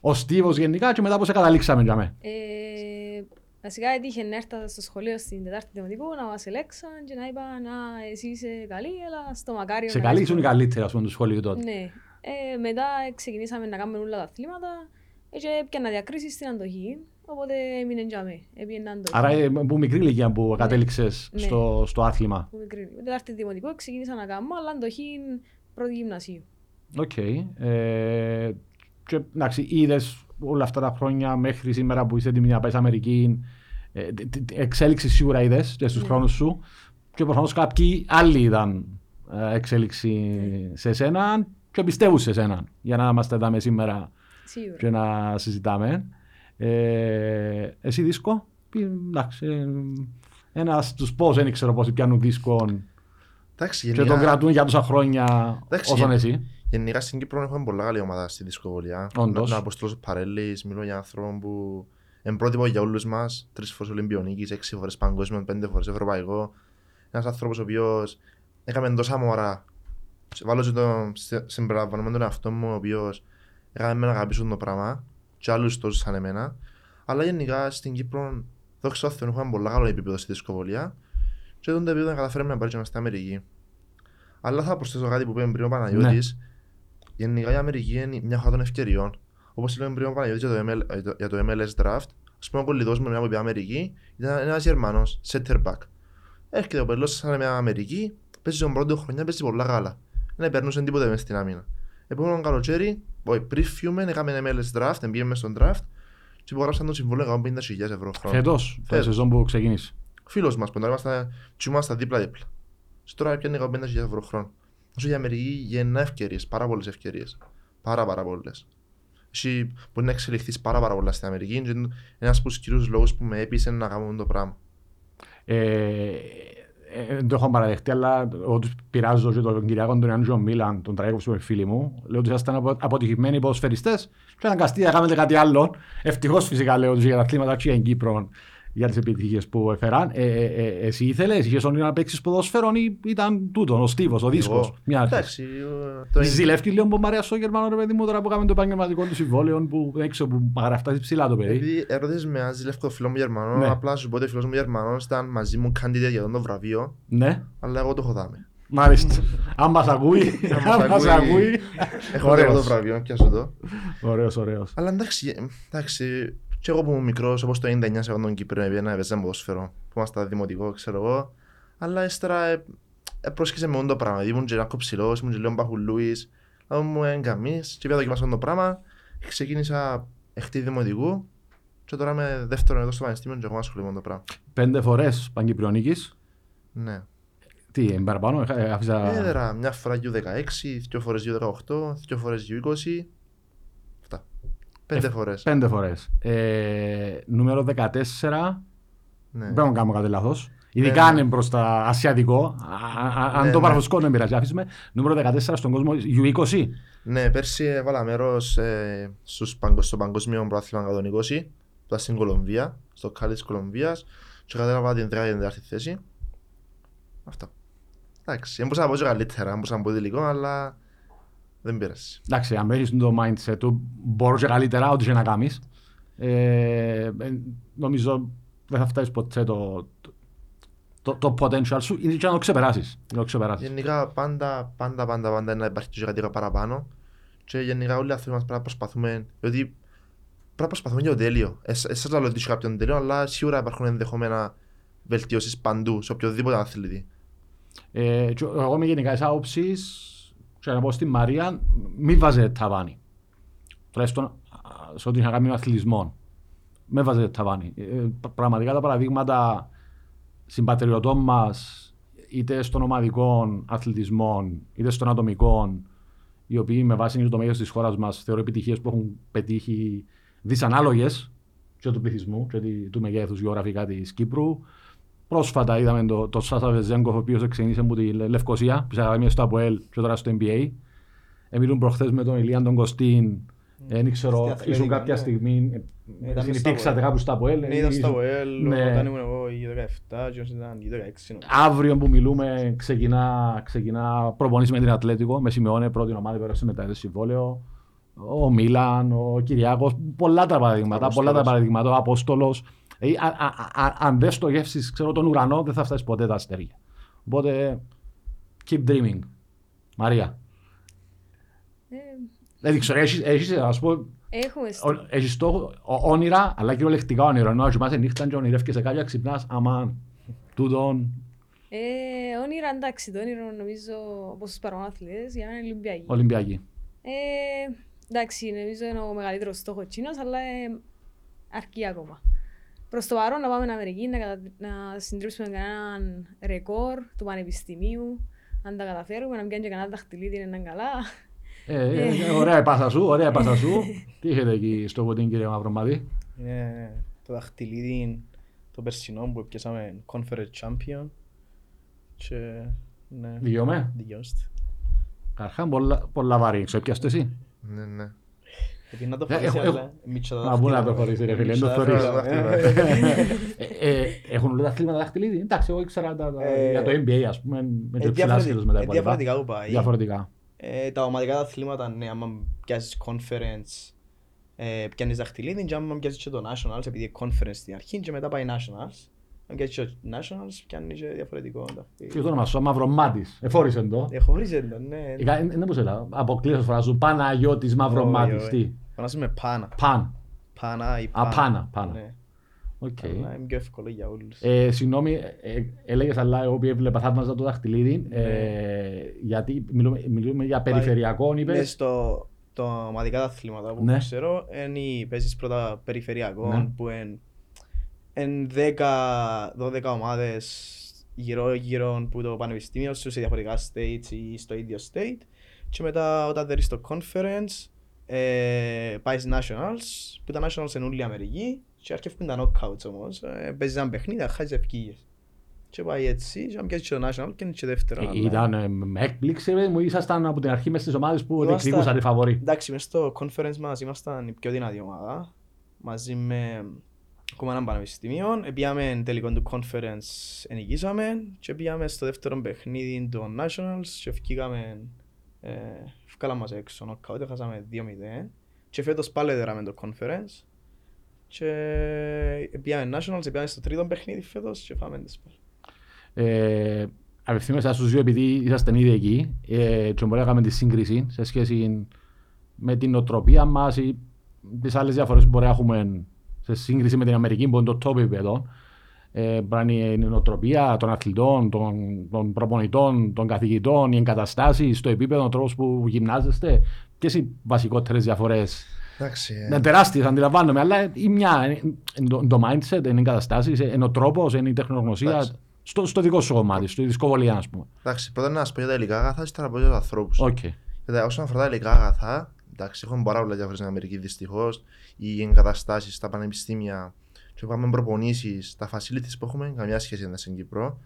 Ο Στίβος γενικά και μετά πώς σε καταλήξαμε για μέ. Ε, βασικά έτυχε να έρθω στο σχολείο στην Τετάρτη Δημοτικού να μας ελέξαν και να είπα να εσύ είσαι καλή, αλλά στο μακάριο. Σε να καλή είσαι ήσουν οι πολύ». καλύτεροι, ας πούμε, του σχολείου τότε. Ναι. Ε, μετά ξεκινήσαμε να κάνουμε όλα τα αθλήματα ε, και έπιανα διακρίσεις στην αντοχή, οπότε έμεινε για μέ. Έπιανα αντοχή. Άρα, ε, που μικρή ηλικία που κατέληξες Ναι. στο, στο άθλημα. Που μικρή. Με Τετάρτη Δημοτικού ξεκίνησα να κάνω, αλλά αντοχή πρώτη γυμνασίου. Οκ. Ε, και εντάξει, είδες όλα αυτά τα χρόνια μέχρι σήμερα που είσαι έτοιμη να πάει Αμερική. Ε, τι- τι- εξέλιξη σίγουρα είδες και στους Ναι. χρόνους σου. Και προφανώς κάποιοι άλλοι είδαν ε, εξέλιξη Ναι. σε εσένα και πιστεύουν σε εσένα για να είμαστε εδώ σήμερα Σίγουρα. και να συζητάμε. Ε, εσύ δίσκο, πει, εντάξει, ε, ένας στου πώς δεν ξέρω πόσοι πιάνουν δίσκο Εντάξει, και τον γενικά, κρατούν για τόσα χρόνια Εντάξει, όσον γεν- εσύ. γενικά στην Κύπρο έχουμε πολλά καλή ομάδα στη δισκοβολία. Όντως. Ο Αποστόλος Παρέλης, μιλώ για άνθρωπο που είναι πρότυπο για όλους μας. Τρεις φορές Ολυμπιονίκης, έξι φορές παγκόσμιος, πέντε φορές ευρωπαϊκό. Ένας άνθρωπος ο οποίος έκαμε τόσα μωρά. Σε- Βάλω και τον σε- συμπεριλαμβανομένο τον εαυτό μου, ο οποίος έκαμε με να αγαπήσουν το πράγμα και άλλους τόσους σαν εμένα. Αλλά γενικά στην Κύπρο, δόξα τω Θεώ, έχουμε πολλά καλό επίπεδο στη δισκοβολία και τον το επίπεδο καταφέραμε να πάρει και μας στην Αμερική. Αλλά θα προσθέσω κάτι που είπε πριν ο Παναγιώτης. Γενικά η Αμερική είναι μια χώρα των ευκαιριών. Όπως λέμε πριν ο Παναγιώτης για το, ML, ε, το- για το MLS draft, ας πούμε ο κολλητός μου που είπε Αμερική ήταν ένας Γερμανός, center back. Έρχεται ο πελό σαν μια Αμερική, παίζει τον πρώτο χρονιά, παίζει πολλά γάλα. Δεν περνούσε τίποτα μέσα στην άμυνα. Επόμενο καλοκαίρι, όχι, πριν φιούμε, έκαμε MLS draft, πήγαμε μέσα στον draft και υπογράψαν το συμβόλαιο 150.000 ευρώ χρόνο. Φέτος, το Φέτος. σεζόν που ξεκίνησε. Φίλος μας που τώρα ήμασταν, και ήμασταν δίπλα-δίπλα. Σε τώρα πιάνει 15.000 ευρώ χρόνο. Όσο η Αμερική γεννά ευκαιρίες, πάρα πολλές ευκαιρίες. Πάρα πάρα πολλές. Εσύ μπορεί να εξελιχθείς πάρα πάρα πολλά στην Αμερική και είναι ένας από τους κυρίους λόγους που με έπεισε να κάνουμε το πράγμα. Ε, ε, δεν το έχω παραδεχτεί, αλλά εγώ τους πειράζω και τον Κυριακό τον Ιωάννη Μίλαν, τον τραγικό που είναι φίλοι μου. Λέω ότι ήσασταν απο- αποτυχημένοι ποδοσφαιριστές και αναγκαστεί να κάνετε κάτι άλλο. Ευτυχώς φυσικά λέω τους για τα αθλήματα και για την Κύπρο για τις επιτυχίες που έφεραν. Ε, ε, ε, εσύ ήθελες, είχες όνειρο να παίξεις ποδόσφαιρο ή ήταν τούτο, ο Στίβος, ο δίσκος. Εγώ, Μια αρχή. Εντάξει, ε, το Ζηλεύει λίγο που μου αρέσει στο Γερμανό ρε παιδί μου τώρα που κάνουμε το επαγγελματικό του συμβόλαιο που έξω που γραφτάζει ψηλά το παιδί. Επειδή έρωτες με έναν ζηλεύκο φίλο μου Γερμανό, Ναι. απλά σου πω ότι ο φίλος μου Γερμανός ήταν μαζί μου candidate για το βραβείο, Ναι, αλλά εγώ το έχω δάμε. μάλιστα. Αν μας ακούει, αν μας ακούει. Έχω δει εγώ το Ωραίος. βραβείο, πιάσω το. Ωραίος, ωραίος. Αλλά εντάξει, ε, εντάξει, και εγώ που ήμουν μικρός, όπως το 99 σε τον Κύπρο, έπαιρνα έπαιζα ποδόσφαιρο, που ήμασταν δημοτικό, ξέρω εγώ. Αλλά ύστερα ε, ε, πρόσχεσε με μόνο το πράγμα, ήμουν και λίγο ψηλός, ήμουν και λίγο μπαχουλούης, αλλά μου είναι καμίς, και πια δοκιμάσαμε το πράγμα. Ξεκίνησα εκτή δημοτικού και τώρα είμαι δεύτερο εδώ στο πανεπιστήμιο και εγώ ασχολούμαι με το πράγμα. Πέντε φορές Παγκυπριονίκης. Ναι. Τι, είναι παραπάνω, ε, άφησα... Έδερα μια φορά U16, δύο φορές U18, δύο φορές U20. Αυτά. Πέντε φορές. Πέντε φορές. Ε, νούμερο 14, Ναι. δεν να κάνω κάτι λάθος. Ειδικά Ναι, αν ναι. είναι προς τα ασιατικό. Α- α- Αν Ναι, το ναι. παραφωσκό δεν πειράζει, άφησουμε. Νούμερο 14 στον κόσμο, U20. Ναι, πέρσι έβαλα μέρος ε, στους παγκο- στο Παγκόσμιο Πρωτάθλημα 120, που ήταν στην Κολομβία, στο Κάλι της Κολομβίας, και κατέλαβα την 34η θέση. Αυτό. Εντάξει, δεν μπορούσα να πω και καλύτερα, δεν μπορούσα να πω τελικό, αλλά δεν πέρασε. Εντάξει, αν έχεις το mindset του, μπορώ και καλύτερα ό,τι και να κάνεις. Ε, ε, νομίζω δεν θα φτάσεις ποτέ το, το, το potential σου ή και να το ξεπεράσεις. Να το ξεπεράσεις. Γενικά πάντα, πάντα, πάντα, πάντα να υπάρχει και κάτι παραπάνω και γενικά όλοι οι άνθρωποι μας πρέπει να προσπαθούμε, διότι πρέπει να προσπαθούμε για το τέλειο. Εσάς λέω ότι είσαι κάποιον τέλειο, αλλά σίγουρα υπάρχουν ενδεχόμενα βελτιώσεις παντού, σε οποιοδήποτε αθλητή. Ε, και εγώ είμαι γενικά της άποψης και να πω στην Μαρία, μη βάζετε ταβάνι. Τουλάχιστον α, σε ό,τι είχα κάνει με αθλητισμό. Με βάζετε ταβάνι. Ε, π- πραγματικά τα παραδείγματα συμπατριωτών μας, είτε στον ομαδικό αθλητισμό, είτε στον ατομικό, οι οποίοι με βάση το μέγεθος της χώρας μας θεωρώ επιτυχίες που έχουν πετύχει δυσανάλογες και του πληθυσμού και τη- του μεγέθους γεωγραφικά της Κύπρου. Πρόσφατα είδαμε το, το Σάσα Βεζέγκοφ, ο οποίος ξεκίνησε από τη Λε- Λευκοσία, που σε στο ΑΠΟΕΛ και τώρα στο NBA. Εμίλουν προχθές με τον Ηλίαν τον Κωστίν, δεν ξέρω, Στη Αθλητικά, ήσουν κάποια ναι. στιγμή, Ήταν ε, μες στο συνυπήρξατε ΑΠΟΕΛ. κάπου στο ΑΠΟΕΛ. Ναι, ήταν στο ήσουν- ΟΕΛ, Ναι. όταν ήμουν εγώ η 17 και όσοι ήταν η 16. νομίζω. Αύριο που μιλούμε ξεκινά, ξεκινά προπονήσεις με την Ατλέτικο, με Σιμεώνε πρώτη ομάδα που έρωσε μετά το συμβόλαιο. Ο Μίλαν, ο Κυριάκος, πολλά τα παραδείγματα. Απόστολος. Πολλά τα παραδείγματα. Ο Απόστολο. Ε, α- α- α- αν δεν στοχεύσει, ξέρω τον ουρανό, δεν θα φτάσεις ποτέ τα αστέρια. Οπότε, keep dreaming. Μαρία. Ε, Δεν ξέρω, έχεις, έχεις, ας πω, Έχουμε στο... ο- έχεις στόχο, ο- όνειρα, αλλά κυριολεκτικά όνειρα. Ενώ κοιμάσαι νύχτα και ονειρεύκεσαι κάποια, ξυπνάς, αμάν, τούτον, Ε, όνειρα εντάξει, το όνειρο νομίζω όπως τους παρόν αθλητές για μένα είναι Ολυμπιακή. Ολυμπιακή. Ε, εντάξει, νομίζω είναι ο μεγαλύτερος στόχος Τσίνος, αλλά ε, αρκεί ακόμα. Προς το παρόν να πάμε στην Αμερική, να, κατα... να συντρίψουμε κανέναν ρεκόρ του πανεπιστημίου, αν τα καταφέρουμε, να μην κάνει και κανένα δαχτυλίδι, είναι καλά. Ε, ε, ωραία η πάσα σου, ωραία η πάσα σου. Τι έχετε εκεί στο ποτήν κύριε Μαυρομάδη. Είναι το δαχτυλίδι το περσινό που πιάσαμε Conference Champion και ναι, Δικαιωμέ. δικαιώστε. Καρχά πολλά, πολλά βαρύ. Ξέρω πιάστε εσύ. Ναι, ναι. Επειδή να το Ε, χωρίσει, έχω- αλλά μίτσα τα Μα πού να δάχτυλα. το χωρίσει ρε φίλε, Μίτσα δεν το τα θωρείς. δάχτυλα. Ε, ε, Έχουν όλα τα αθλήματα δαχτυλίδι. Εντάξει, εγώ ήξερα τα- τα- Ε, για το NBA ας πούμε, με Ε, το ψηλάσχετος με τα διαφορετικά- ε, υπόλοιπα. Διαφορετικά που πάει. Διαφορετικά. Ε, τα ομαδικά αθλήματα, ναι, άμα πιάσεις conference, ε, πιάνεις δαχτυλίδι και άμα πιάσεις και το nationals, επειδή είναι conference στην αρχή και μετά πάει nationals. Αν πιάσεις και το nationals, πιάνει και διαφορετικό Και δαχτυλίδι. το όνομα σου, Μαυρομάτης. Εφόρησε το. Ε, χωρίς το, ναι. Ε, κα- Δεν μου σε λέω. Αποκλείως φορά σου. Παναγιώτης Μαυρομάτης. Όχι, Τι; όχι. Φωνάζουμε πάνα. Παν. Πάνα ή Α, πάνα. πάνα, πάνα. Ναι. Οκ. Αλλά είναι πιο εύκολο για όλους. Ε, Συγγνώμη, ε, έλεγες αλλά εγώ που έβλεπα θαύμαζα το δαχτυλίδι. Ναι. ε, γιατί μιλούμε, μιλούμε για περιφερειακό, Ναι, είπες. στο το ομαδικά τα αθλήματα που Ναι. ξέρω, είναι, παίζεις πρώτα περιφερειακό Ναι. που είναι εν 10-12 ομάδες γύρω γύρω που το πανεπιστήμιο σου σε διαφορετικά states ή στο ίδιο state και μετά όταν δεν είσαι στο conference ε, πάεις nationals που τα nationals είναι όλη η Αμερική και αρκεύουν τα knockouts όμως ε, παίζεις ένα παιχνίδι, χάζεις ευκήγες και πάει έτσι και αν πιάσεις και το national και είναι και δεύτερο Ε, αλλά- Ήταν ε, με έκπληξη, ρε μου ήσασταν από την αρχή μες στις ομάδες που Ήμασταν- διεκδικούσαν οι φαβοροί. Εντάξει, μες στο conference μας ήμασταν η πιο δυνατή ομάδα. Μαζί με ακόμα έναν πανεπιστήμιο. Πήγαμε τελικό του conference, ενικήσαμε και πήγαμε στο δεύτερο παιχνίδι των nationals και βγήκαμε, ε, βγάλαμε μας έξω νοκάουτ, χάσαμε 2-0. Και φέτος πάλι δέραμε το conference. Και πήγαμε nationals, πήγαμε στο τρίτο παιχνίδι φέτος και φάμε τις πάλι. Ε, Απευθύνομαι στους δύο επειδή είσαστε ήδη εκεί ε, και μπορεί να κάνουμε τη σύγκριση σε σχέση με την οτροπία μας ή τις άλλες διαφορές που μπορεί να έχουμε σε σύγκριση με την Αμερική που είναι το top επίπεδο. Ε, μπορεί να είναι η νοοτροπία των αθλητών, των, των προπονητών, των καθηγητών, οι εγκαταστάσεις, το επίπεδο, ο τρόπος που γυμνάζεστε. Ποιες οι βασικότερες διαφορές; Εντάξει. ε, Είναι τεράστιες, αντιλαμβάνομαι, αλλά η μια είναι είναι το, το mindset, είναι οι εγκαταστάσεις, είναι ο τρόπος, είναι η τεχνογνωσία. Εντάξει. Στο, στο δικό σου κομμάτι, στη δυσκολία, ας πούμε. Εντάξει, πρώτα να σας πω για τα υλικά αγαθά και τώρα να πω για τους ανθρώπους. OK. Okay. Όσον αφορά τα υλικά αγαθά, εντάξει, έχουμε πάρα πολλά διαφορές στην Αμερική δυστυχώς. Οι εγκαταστάσεις στα πανεπιστήμια, και πάμε προπονήσεις, τα facilities που έχουμε, καμιά σχέση δεν στην Κύπρο.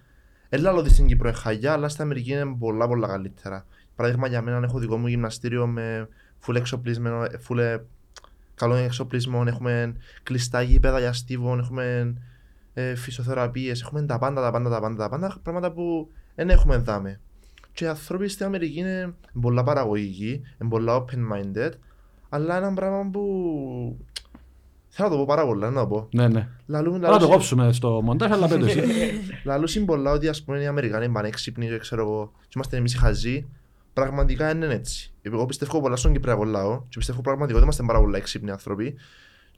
Έλα ότι στην Κύπρο είναι χαγιά, αλλά στην Αμερική είναι πολλά πολλά καλύτερα. Παράδειγμα για μένα, έχω δικό μου γυμναστήριο με full εξοπλισμένο, full ε, καλό εξοπλισμό, έχουμε κλειστά γήπεδα για στίβων, έχουμε ε, φυσιοθεραπείες, έχουμε τα πάντα, τα πάντα, τα πάντα, τα πάντα, πράγματα που δεν έχουμε δάμε. Και οι άνθρωποι στην Αμερική είναι πολλά παραγωγικοί, είναι πολλά open-minded, αλλά ένα πράγμα που θέλω να το πω πάρα πολλά, να το πω. Ναι, ναι. Λαλούν, Τώρα το κόψουμε στο μοντάζ, αλλά πέτω εσύ. Λαλούς είναι πολλά ότι ας πούμε οι Αμερικανοί είναι πανέξυπνοι και ξέρω εγώ και είμαστε εμείς οι χαζοί. Πραγματικά είναι έτσι. Εγώ πιστεύω πολλά στον Κυπριακό λαό και πιστεύω πραγματικά ότι είμαστε πάρα πολλά έξυπνοι άνθρωποι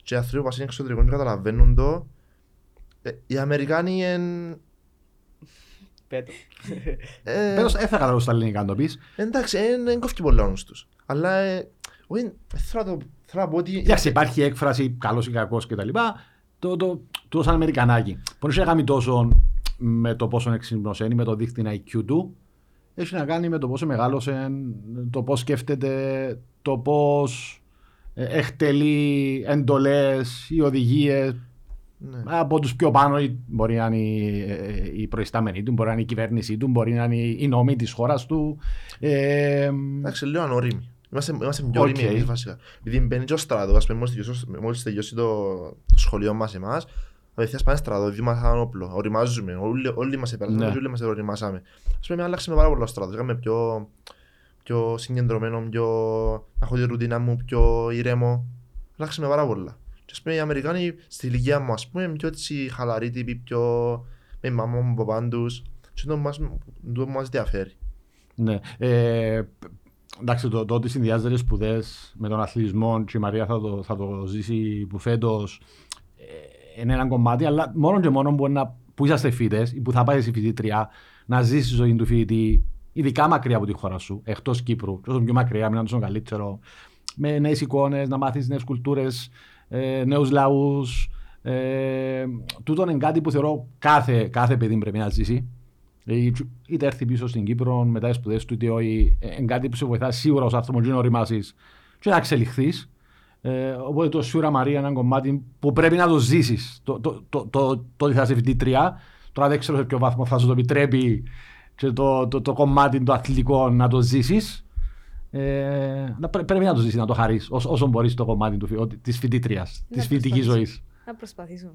και οι άνθρωποι που είναι εξωτερικών και καταλαβαίνουν το. Ε, οι Αμερικάνοι είναι... Πέτω. ε, Πέτω, δεν θα καταλάβω στα ελληνικά να το πεις. εντάξει, δεν κόφει πολλά όνους τους. Αλλά ε, όχι, θέλω να το- θέλω να πω ότι... Εντάξει, υπάρχει έκφραση καλός ή κακός κτλ. Το, το, το σαν Αμερικανάκι. Μπορεί να κάνει τόσο με το πόσο έξυπνο είναι, με το δίκτυο IQ του. Έχει να κάνει με το πόσο μεγάλωσε, το πώς σκέφτεται, το πώς ε, εκτελεί εντολές ή οδηγίες Ναι. από τους πιο πάνω ή μπορεί να είναι οι, ε, οι προϊστάμενοι του, μπορεί να είναι η κυβέρνησή του, μπορεί να είναι οι νόμοι της χώρας του. Ε, Εντάξει, λίγο ανώριμοι. Είμαστε, είμαστε πιο Οκ. ώριμοι εμείς βασικά. Επειδή μπαίνει και ο στράτο, ας πούμε, μόλις τελειώσει- μόλις τελειώσει το, το σχολείο μας εμάς, απευθείας πάνε στράτο, διά μας έναν όπλο, ωριμάζουμε, όλοι, όλοι μας επέρασαμε Ναι. και όλοι μας ωριμάσαμε. Ας πούμε, άλλαξε με πάρα πολύ ο στράτος, έκαμε πιο, πιο συγκεντρωμένο, πιο, να έχω τη ρουτίνα μου, πιο ήρεμο. Άλλαξε με πάρα πολλά. Και ας πούμε, οι Αμερικάνοι στη ηλικία μου, ας πούμε, είναι πιο έτσι χαλαροί τύποι, πιο με μάμα μου, παπάν τους. Και αυτό μας, το μας διαφέρει. ναι. Ε, εντάξει, το, το ότι συνδυάζεται σπουδές με τον αθλητισμό και η Μαρία θα το, θα το ζήσει που φέτος είναι ένα κομμάτι, αλλά μόνο και μόνο μπορεί να, που είσαστε φοιτητές ή που θα πάει εσύ φοιτήτρια να ζήσεις τη ζωή του φοιτητή, ειδικά μακριά από τη χώρα σου, εκτός Κύπρου. Και όσο πιο μακριά, μην τόσο καλύτερο. Με νέες εικόνες, να μάθεις νέες κουλτούρες, ε, νέους λαούς. Ε, τούτο είναι κάτι που θεωρώ κάθε, κάθε παιδί πρέπει να ζήσει. Ε, Είτε έρθει πίσω στην Κύπρο μετά τι σπουδές του, είτε όχι. ε, Είναι κάτι που σε βοηθά σίγουρα ως άνθρωπο και να οριμάσεις και να εξελιχθείς. Ε, οπότε το σίγουρα Μαρία είναι ένα κομμάτι που πρέπει να το ζήσεις. Το, το, το, το, το ότι θα είσαι φοιτήτρια, τώρα δεν ξέρω σε ποιο βαθμό θα σου το επιτρέπει και το, το, το κομμάτι το αθλητικό να το ζήσεις. Ε, να πρέ- πρέπει να το ζήσεις, να το χαρείς όσο μπορείς το κομμάτι της φοιτήτριας, της Να φοιτητική ζωής. προσπαθήσω. Να προσπαθήσω.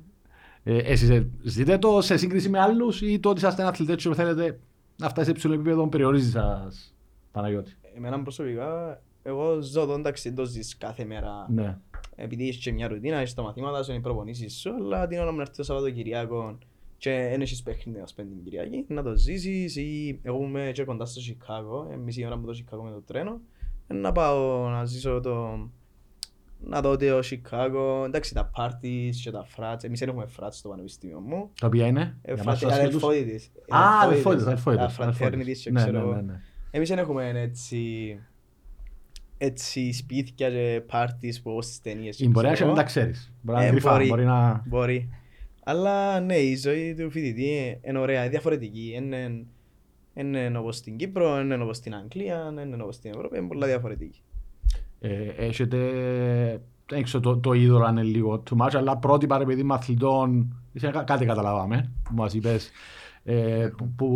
Ε, εσείς ζείτε το σε σύγκριση με άλλους ή το ότι είσαστε ένα αθλητέ και θέλετε να φτάσετε σε υψηλό επίπεδο περιορίζει σας, Παναγιώτη; Εμένα προσωπικά, εγώ ζω το εντάξει, δεν το ζεις κάθε μέρα. Ναι. Επειδή έχεις και μια ρουτίνα, έχεις τα μαθήματα σου, είναι οι προπονήσεις σου, αλλά την ώρα μου να έρθει το Σαββατοκυριακό και δεν έχεις παιχνίδι ας πούμε την Κυριακή, να το ζήσεις ή εγώ που είμαι και κοντά στο Σικάγο, ε, μισή ώρα από το Σικάγο με το τρένο, ε, να πάω να ζήσω το... Να δω το Σικάγο, εντάξει τα πάρτις και τα φράτς, εμείς δεν έχουμε φράτς στο πανεπιστήμιο μου. Τα οποία είναι; Ε, για φρατε- μας τους ασχέτους. Αδελφότητες. Α, αδελφότητες, αδελφότητες. Τα fraternities και Ναι, ξέρω ναι, εγώ. ναι, ναι. Εμείς δεν έχουμε έτσι, έτσι σπίτια και πάρτις που όπως στις ταινίες. Η μπορεί να ξέρω μην εγώ. τα ξέρεις. Μπορεί να Ε, είναι κρυφά, μπορεί. μπορεί να... Μπορεί. Αλλά ναι, η ζωή του φοιτητή είναι ωραία, είναι διαφορετική. Είναι, είναι όπως στην Κύπρο, είναι όπως στην Αγγλία, είναι όπως στην Ευρώπη, είναι πολλά διαφορετική. Ε, έχετε δεν ξέρω το, το είδωλο αν είναι λίγο too much, αλλά πρότυπα ρε παιδί με αθλητών, είσαι κα- κάτι καταλάβαμε που μας είπες, ε, που, που,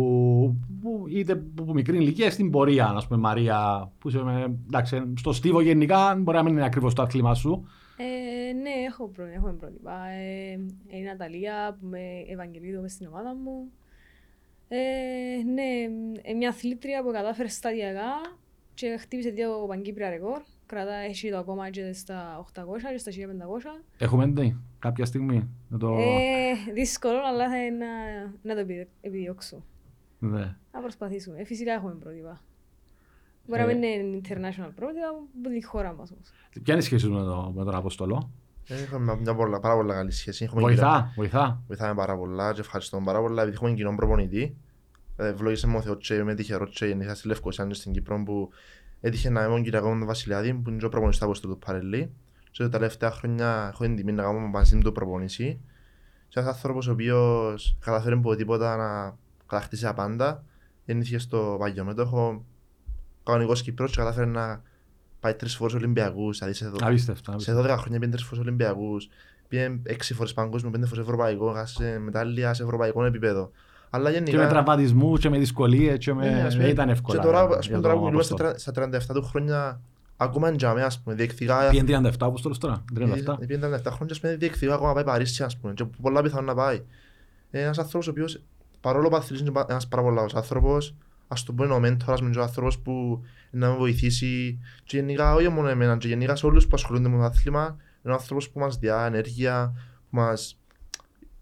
που, είτε που, που μικρή ηλικία στην πορεία, ας πούμε Μαρία, που είσαι, με- εντάξει, στο στίβο γενικά μπορεί να μην είναι ακριβώς το άθλημα σου. Ε, ναι, έχω, προ, έχω πρότυπα. Ε, ε, η Ναταλία που με Ευαγγελίδο μες στην ομάδα μου. Ε, ναι, ε, μια αθλήτρια που κατάφερε σταδιακά και χτύπησε δύο παγκύπρια ρεκόρ. Κρατά, έχει το ακόμα και στα 800 και στα 1500. Έχουμε δει κάποια στιγμή να το... Ε, δύσκολο, αλλά θα είναι να, να το επιδε- επιδιώξω. Ναι. Να προσπαθήσουμε. Ε, φυσικά έχουμε πρότυπα. Μπορεί Ε. να μην είναι international πρότυπα από τη χώρα μας όμως. Ποια είναι η σχέση σου με, το, με τον Αποστολό. Ε, Έχουμε μια πολλά, πάρα πολλά καλή σχέση. Έχουμε Βοηθά, βοηθά. Βοηθάμε πάρα πολλά και ευχαριστούμε πάρα πολλά επειδή έχουμε κοινό προπονητή. Ε, Ευλογήσε με ο Θεός και είμαι τυχερό και γεννήθηκα στη Λευκοσία και στην Κύπρο που έτυχε να είμαι ο Κυριακός με τον Βασιλιάδη που είναι και ο προπονητής του Αποστολού του Παρελή. Και τα τελευταία χρόνια έχω την τιμή να κάνω μαζί του το προπονήσει. Και ένας άνθρωπος ο οποίος καταφέρει από τίποτα να κατακτήσει τα πάντα. Γεννήθηκε στο Παγιό Μέτοχο, κανονικός Κύπρος και κατάφερε να πάει τρεις φορές Ολυμπιακούς. Δηλαδή σε δο- Απίστευτο. σε απίστευτο. 12 χρόνια πήγε τρεις φορές Ολυμπιακούς, πήγε 6 φορές παγκόσμιο, 5 φορές ευρωπαϊκό, χάσε μετάλλια σε ευρωπαϊκό επίπεδο. Αλλά γενικά... Και με τραυματισμούς και με δυσκολίες και με. Ναι, ας πούμε, δεν ήταν εύκολα. Και τώρα, για ας πούμε, τον τώρα που μιλούμε Απόστολο. στα τρα- στα 37 του χρόνια, ακόμα είναι τζαμέ, ας πούμε, διεκδικά... Πήγαινε 37 Απόστολος τώρα. 37. Πήγαινε 37 χρόνια, ας πούμε, διεκδικά ακόμα να πάει Παρίσι, ας πούμε, και πολλά πιθανόν να πάει. Είναι ένας άνθρωπος ο οποίος, παρόλο που αθλητής είναι ένας πάρα πολύ λαός άνθρωπος, ας το πούμε ο μέντορας μου, είναι ο άνθρωπος που να με βοηθήσει και γενικά, όχι μόνο εμένα, και γενικά σε όλους που ασχολούνται με το άθλημα, είναι ο άνθρωπος που μας διά ενέργεια, που μας...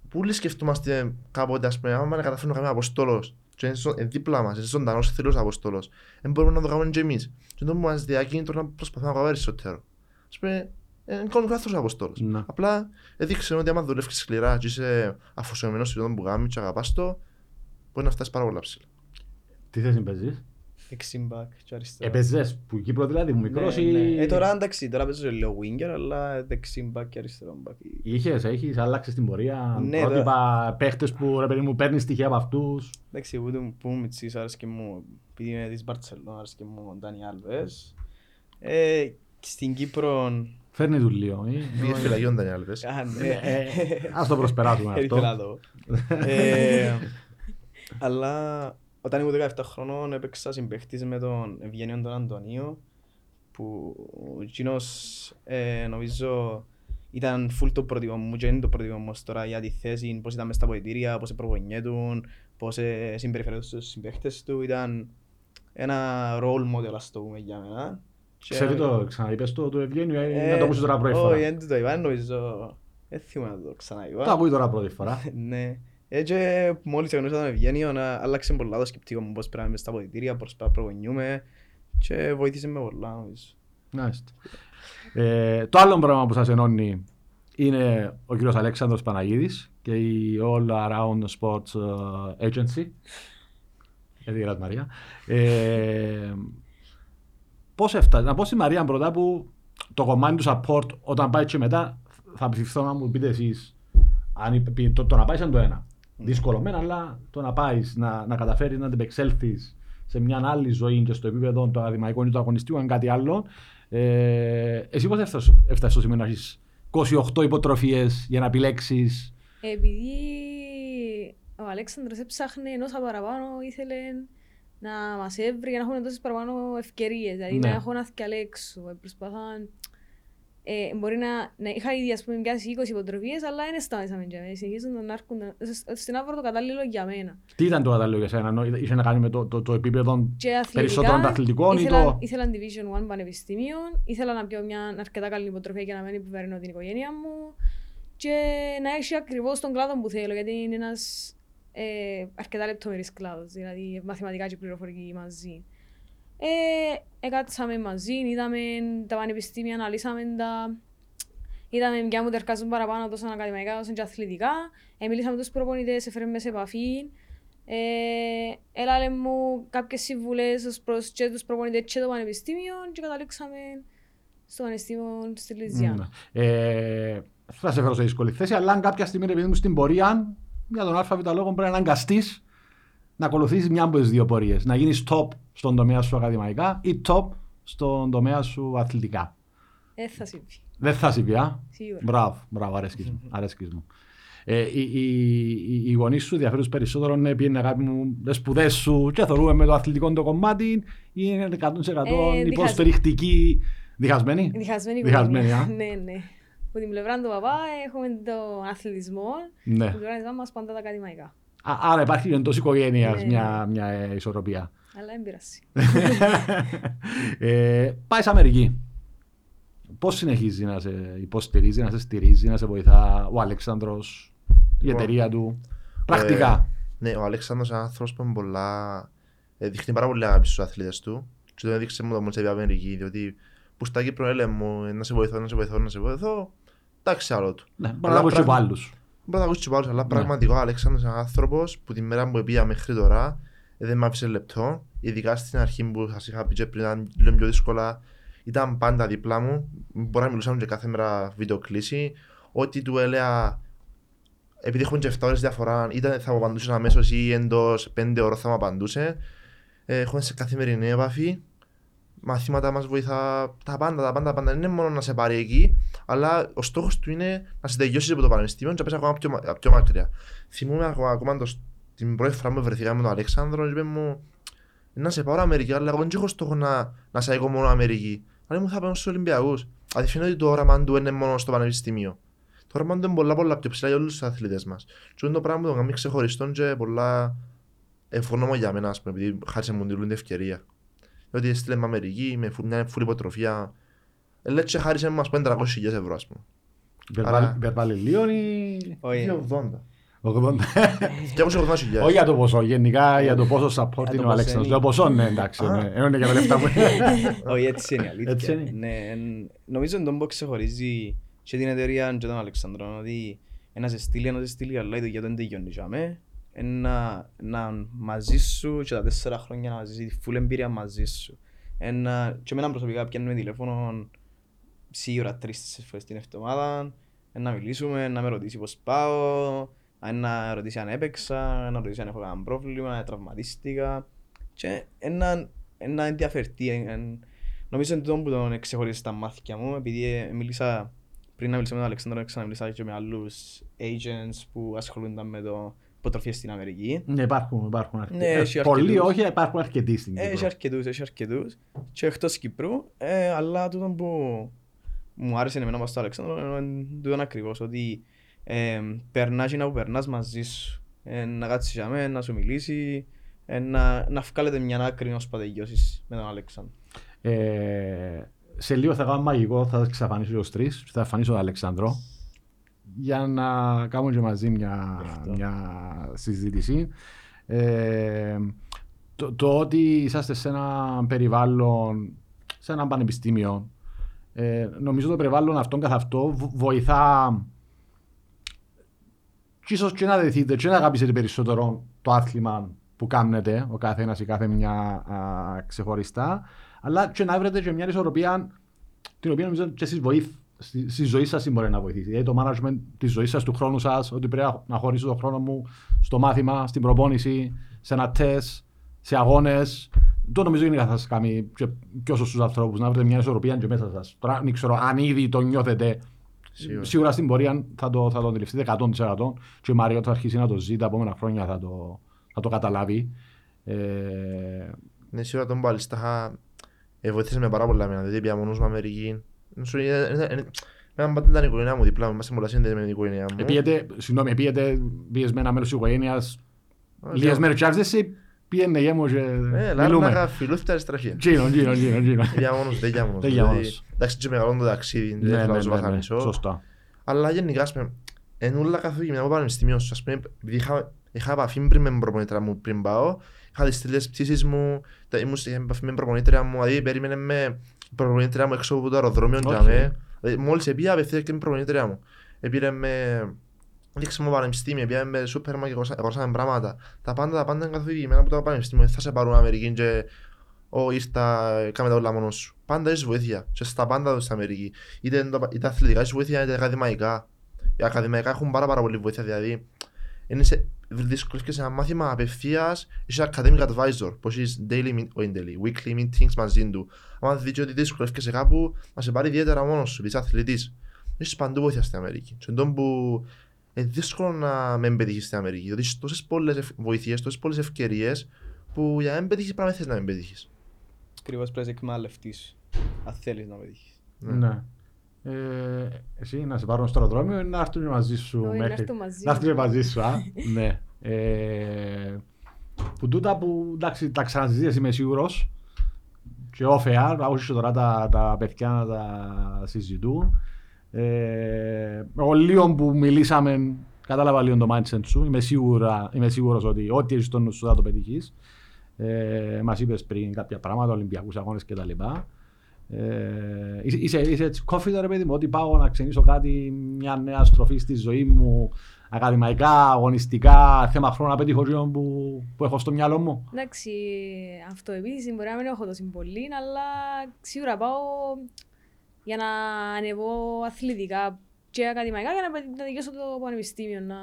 Που όλοι σκεφτούμαστε κάποτε, ας πούμε, άμα να καταφέρουμε να κάνουμε αποστόλος και είναι ζω- είναι δίπλα μας, είναι ζωντανός θηρός αποστόλος, δεν μπορούμε να το κάνουμε και εμείς. Και το που μας διά κίνητρο να προσπαθούμε να κάνουμε περισσότερο. Ας πούμε, είναι κανονικός άνθρωπος αποστόλος. Ναι. Απλά έδειξε ότι άμα δουλεύεις σκληρά και είσαι αφοσιωμένος σε αυτό που κάνεις και αγαπάς το, μπορεί να φτάσεις πάρα πολλά ψηλά. Τι θέση παίζεις; Δεξιμπακ και αριστερά. Έπαιζες που Κύπρο δηλαδή, που μικρός Ναι, ή... ναι. Ε, τώρα εντάξει, τώρα παίζω λίγο winger, αλλά δεξιμπακ και αριστερό μπακ. Είχες, έχεις, άλλαξες την πορεία, Ναι, πρότυπα παίχτες που ρε παιδί μου παίρνεις στοιχεία από αυτούς. Εντάξει, που του- που μου τσίς άρεσκε μου, επειδή είμαι της Μπαρτσελώνα, άρεσκε μου ο Ντάνι Άλβες. Ε, στην Κύπρο Φέρνει του λίγο. Πήγε φυλακή ο Ντανιάλ, πες. Α, ναι. Ε, Ας το προσπεράσουμε Δεν ήθελα αυτό. να το πω. Ε, Αλλά όταν ήμουν 17 χρονών έπαιξα συμπαίχτης με τον Ευγένιο τον Αντωνίο που εκείνος ε, νομίζω ήταν full το πρότυπο μου και είναι το πρότυπο μου ως τώρα για τη θέση, πώς ήταν μες στα ποητήρια, πώς προπονιέτουν, πώς ε, συμπεριφέρεται στους συμπαίχτες του, ήταν ένα role model ας το πούμε για μένα. Και- Ξέρει το, ξαναείπες το του Ευγένιου, ή Ε, να το ακούσει τώρα πρώτη Όχι, φορά. δεν το είπα, νομίζω, δεν θυμάμαι να το ξαναείπα. Το ακούει τώρα πρώτη φορά; Ναι. Ε, και μόλις γνώρισα τον Ευγένιο, να άλλαξε πολλά το σκεπτικό μου, πώς πρέπει να είμαι στα ποδητήρια, πώς πρέπει να προπονιούμε και βοήθησε με πολλά, νομίζω. Μάλιστα. Ε, το άλλο πράγμα που σας ενώνει είναι ο κύριος Αλέξανδρος Παναγίδης και η All Around Sports ε, Agency. Γιατί γράφει Μαρία. Ε, πώς έφτασε, να πω στη Μαρία πρώτα που το κομμάτι του support όταν πάει και μετά θα ψηφθώ να μου πείτε εσείς αν είπε- το, το να πάει είναι το ένα. Δύσκολο μένα, αλλά το να πάεις να, να καταφέρεις να αντιπεξέλθεις σε μια άλλη ζωή και στο επίπεδο του ακαδημαϊκού ή του αγωνιστικού είναι κάτι άλλο. Ε, εσύ πώς έφτασες, έφτασες στο σημείο να έχεις 28 υποτροφίες για να επιλέξεις; Επειδή ο Αλέξανδρος έψαχνε ενός παραπάνω, ήθελε να μας έβρει για να έχουμε τόσες παραπάνω ευκαιρίες. Δηλαδή Ναι. να έχω να θυκαλέξω. Ε, Προσπαθάν... Ε, μπορεί να, να είχα ήδη ας πούμε πιάσει 20 υποτροφίες, αλλά δεν σταμίσαμε για μένα. Συνεχίζουν να έρχονται, ώστε να βρω το κατάλληλο για μένα. Τι ήταν το κατάλληλο για σένα, ενώ είχε να κάνει με το, το, το επίπεδο Και αθλητικά, περισσότερων αθλητικών ή ήθελα, το. ήθελα Division 1 πανεπιστήμιων, ήθελα να πιω μια αρκετά καλή υποτροφία για να μην επιβαρύνω την οικογένεια μου και να έχει ακριβώς τον κλάδο που θέλω, γιατί είναι ένας ε, αρκετά λεπτομερής κλάδος, δηλαδή μαθηματικά και πληροφορική μαζί. Ε, εκάτσαμε μαζί, είδαμε τα πανεπιστήμια, αναλύσαμε τα, είδαμε ποια μου τερκάζουν παραπάνω τόσο ακαδημαϊκά όσο και αθλητικά. Ε, μιλήσαμε με τους προπονητές, έφερε μες σε επαφή. Ε, έλαλε μου κάποιες συμβουλές ως προς και τους προπονητές και το πανεπιστήμιο και καταλήξαμε στο πανεπιστήμιο στη Λιζιάννα. Ναι. Ε, θα σε φέρω σε δύσκολη θέση, αλλά αν κάποια στιγμή επειδή μου στην πορεία για τον ΑΒ λόγο πρέπει να αναγκαστείς να ακολουθήσεις μια από τις δύο πορείες. Να γίνεις top στον τομέα σου ακαδημαϊκά ή top στον τομέα σου αθλητικά. Ε, θα συμβεί. Δεν θα συμβεί, α; Σίγουρα. Μπράβο, μπράβο, αρέσκεις μου. αρέσκεις μου. Ε, οι, οι, οι, οι γονείς σου διαφέρουν περισσότερο ναι, πήγαινε αγάπη μου τις σπουδές σου και θεωρούμε με το αθλητικό το κομμάτι ή είναι 100% Ε, υποστηριχτική διχασμένη. Διχασμένη Διχασμένη, οικογένεια. α. ναι, ναι. Από την πλευρά του παπά έχουμε τον αθλητισμό, Ναι. από την πλευρά της μάμας πάντα τα ακαδημαϊκά. Α, άρα υπάρχει εντός οικογένειας Ναι, μια, μια ε, ισορροπία. Αλλά δεν πειράζει. ε, πάει σε Αμερική. Πώς συνεχίζει να σε υποστηρίζει, να σε στηρίζει, να σε βοηθά ο Αλέξανδρος, η Λοιπόν, εταιρεία του; Πρακτικά. Ναι, ο Αλέξανδρος είναι άνθρωπος που είναι πολλά... ε, δείχνει πάρα πολύ αγάπη στους αθλητές του και το έδειξε μου το μόλις έπια Αμερική, διότι που στα Κύπρο έλεγε μου «Ε, να σε βοηθώ, να σε βοηθώ, να σε βοηθώ, εντάξει άλλο του. Ναι, μπορεί Αλλά να ακούσει και από πράγμα- άλλους. Μπορεί να ακούσει και πάλι, αλλά Ναι. πραγματικά ο Αλέξανδρος είναι ένας άνθρωπος που τη μέρα που πήγα μέχρι τώρα ε, δεν με άφησε λεπτό, ειδικά στην αρχή που σας είχα πει και πριν ήταν λίγο πιο δύσκολα, ήταν πάντα δίπλα μου, μπορεί να μιλούσαμε και κάθε μέρα βίντεο κλίση, ό,τι του έλεγα επειδή έχουμε και 7 ώρες διαφορά, είτε θα μου απαντούσε αμέσως ή εντός 5 ώρων θα μου απαντούσε. Ε, έχουμε σε καθημερινή επαφή. Μαθήματα μας βοηθά τα πάντα, τα πάντα, τα πάντα. Δεν είναι μόνο να σε πάρει εκεί, αλλά ο στόχος του είναι να σε τελειώσεις από το πανεπιστήμιο και να πες ακόμα πιο, μα- πιο μακριά. Θυμούμαι ακόμα, ακόμα το, την πρώτη φορά που βρεθήκαμε με τον Αλέξανδρο και είπε μου να σε πάω Αμερική, αλλά εγώ δεν έχω στόχο να, να σε έχω μόνο Αμερική. Αλλά μου θα πάω στους Ολυμπιακούς. Δηλαδή φαίνεται ότι το όραμα του είναι μόνο στο πανεπιστήμιο. Το όραμα του είναι πολλά πολλά πιο ψηλά για όλους τους αθλητές μας. Και είναι το πράγμα που το κάνει ξεχωριστό και πολλά ευγνώμο για μένα, ας πούμε, επειδή χάρισε μου την ευκαιρία. Διότι έστειλε με Αμερική, με φου- μια φουλή υποτροφία. Ε, λέει και χάρισε μας 500.000 ευρώ, ας πούμε. Άρα- Υπερβάλλει λίγο ή... Όχι. 280. 80. 280.000. Όχι για το ποσό, γενικά για το πόσο support το είναι ο ποσό Αλέξανδρος. είναι. Το ποσό ναι, εντάξει, Α. ναι. ενώ είναι για τα λεφτά που Όχι, έτσι είναι η αλήθεια. Έτσι είναι. Ναι, εν- νομίζω τον που ξεχωρίζει και την εταιρεία και τον Αλεξανδρό ότι ένας σε στείλει, ένας σε στείλει, αλλά η δουλειά του δεν τελειώνει για μέ. Ένα, να μαζί σου και τα τέσσερα χρόνια να μαζί τη φουλ εμπειρία μαζί σου. Ένα, και εμένα προσωπικά πιάνουμε τηλέφωνο σίγουρα τρεις φορές την εβδομάδα, ε, να μιλήσουμε, να με ρωτήσει πώς πάω, ε, να ρωτήσει αν έπαιξα, να ρωτήσει αν έχω κανένα πρόβλημα, αν τραυματίστηκα και ένα, ένα ενδιαφερθεί. εν- εν- Νομίζω είναι τούτο που τον ξεχωρίζει στα μάθηκια μου, επειδή ε, μίλησα πριν να μιλήσω με τον Αλεξάνδρο, ξαναμίλησα και με άλλους agents που ασχολούνταν με το υποτροφίες στην Αμερική. Ναι, υπάρχουν, υπάρχουν αρκετοί. Ναι, έχει Πολλοί αρκετούς. όχι, υπάρχουν αρκετοί στην Ε, Έχει Κύπρο. αρκετούς, έχει αρκετούς και εκτός Κυπρού, ε, αλλά τούτο που μου άρεσε εμένα μας στο Αλεξάνδρο είναι τούτο ακριβώς, ότι ε, περνάς και να που περνάς μαζί σου. Ε, να κάτσεις για μένα, να σου μιλήσει, ε, να, να βγάλετε μια άκρη ως πατεγιώσεις με τον Αλεξάνδρο. Ε, σε λίγο θα κάνω μαγικό, θα εξαφανίσω τους τρεις, θα εμφανίσω τον Αλεξάνδρο για να κάνουμε και μαζί μια, Δεχτώ. μια συζήτηση. Ε, το, το ότι είσαστε σε ένα περιβάλλον, σε ένα πανεπιστήμιο, ε, νομίζω το περιβάλλον αυτόν καθ' αυτό βο- βοηθά και ίσως και να δεθείτε και να αγαπήσετε περισσότερο το άθλημα που κάνετε, ο κάθε ένας ή κάθε μια α, ξεχωριστά, αλλά και να βρείτε και μια ισορροπία την οποία νομίζω και εσείς βοήθ, στη, στη ζωή σας μπορεί να βοηθήσει. Δηλαδή το management της ζωής σας, του χρόνου σας, ότι πρέπει να- να χωρίσω τον χρόνο μου στο μάθημα, στην προπόνηση, σε ένα τεστ, σε αγώνες. Το νομίζω είναι θα σας κάνει και ποιος στους ανθρώπους να βρείτε μια ισορροπία και μέσα σας. Τώρα δεν ξέρω αν ήδη το νιώθετε Σίγουρα. Σίγουρα στην πορεία θα το, θα το αντιληφθείτε 100% και ο Μάριο θα αρχίσει να το ζει τα επόμενα χρόνια θα το, θα το καταλάβει. Ε, Ναι, σίγουρα τον Παλιστάχα ε, βοήθησε με πάρα πολλά εμένα, δηλαδή πια μόνος μου Αμερική. Σου είναι- είναι- είναι- Εμένα πάντα ήταν η οικογένεια μου δίπλα μου, είμαστε πολλά συνδεδεμένοι με την οικογένειά μου. επίετε, συγγνώμη, επίετε, πήγες με ένα μέλος της οικογένειας, Όχι, λίγες όχι. μέρες και άρχισες, πήγαινε γέμο και Ε, μιλούμε. λάρναγα φιλούθητα αριστραχεία. Τζίνο, τζίνο, τζίνο, τζίνο. Για μόνος, δεν για μόνος. Δεν για δηλαδή, μόνος. Εντάξει, και μεγαλώνω το ταξίδι, δεν Ναι, θέλω να ναι, σου ναι, ναι, βασανίσω. Σωστά. Αλλά γενικά, ας πούμε, εν ούλα καθοδηγημένα από πανεπιστήμιο σου, ας πούμε, επειδή είχα, είχα επαφή πριν με την προπονήτρια μου πριν πάω, είχα τις τρίτες πτήσεις μου, τα- ήμουν σε επαφή με την προπονήτρια μου, δηλαδή περίμενε με η προπονήτρια μου έξω από το αεροδρόμιο Όχι. για με. Δηλαδή, μόλις επία απευθείας και με την προπονήτρια μου. Επήρε με, δείξε μου πανεπιστήμιο, πήγαμε με σούπερ μάρκετ, αγοράσα- αγοράσαμε πράγματα. Τα πάντα, τα πάντα είναι καθοδηγημένα από το πανεπιστήμιο, δεν θα σε πάρουν Αμερική και «Ω, ήρθα, κάμε τα όλα μόνος σου». Πάντα έχεις βοήθεια και στα πάντα στην Αμερική. Είτε, είναι το- είτε αθλητικά έχεις βοήθεια, είτε ακαδημαϊκά. Οι ακαδημαϊκά έχουν πάρα, πάρα πολύ βοήθεια, δηλαδή είναι σε, δυσκολεύκες σε ένα μάθημα απευθείας, είσαι academic advisor, που έχεις daily, meet- όχι daily, weekly meetings μαζί του. Αν δεις ότι δυσκολεύκεσαι κάπου, να σε πάρει ιδιαίτερα μόνος σου, επειδή είσαι αθλητής. Έχεις παντού βοήθεια στην Αμερική. Και εντός που είναι δύσκολο να με πετύχεις στην Αμερική, διότι έχεις τόσες πολλές ευ- βοήθειες, τόσες πολλές ευκαιρίες, που για να μην πετύχεις πρέπει να θες να μην πετύχεις. Ακριβώς πρέπει να εκμεταλλευτείς, αν θέλεις να πετύχεις. Ναι. Ε, εσύ να σε πάρουν στο αεροδρόμιο ή να έρθουν και μαζί σου Όχι, να μέχρι... έρθουν μαζί Να έρθουν μου. και μαζί σου, α; ναι. Ε, που τούτα που εντάξει, τα ξαναζητήσεις είμαι σίγουρος και όφεα, άκουσες τώρα τα, τα παιδιά να τα συζητούν. Ε, εγώ λίγο που μιλήσαμε, κατάλαβα λίγο το mindset σου. Είμαι, σίγουρα, είμαι σίγουρος ότι ό,τι έχεις στο νου σου θα το πετύχεις. Ε, μας είπες πριν κάποια πράγματα, Ολυμπιακούς αγώνες κτλ. Ε, είσαι, είσαι, είσαι έτσι confident ρε παιδί μου ότι πάω να ξενήσω κάτι, μια νέα στροφή στη ζωή μου, ακαδημαϊκά, αγωνιστικά, θέμα χρόνου να πετύχω εκείνο που, που έχω στο μυαλό μου. Εντάξει, αυτοεπίθεση μπορεί να μην έχω τόσο πολύ, αλλά σίγουρα πάω για να ανεβώ αθλητικά και ακαδημαϊκά για να πε- να τελειώσω το πανεπιστήμιο, να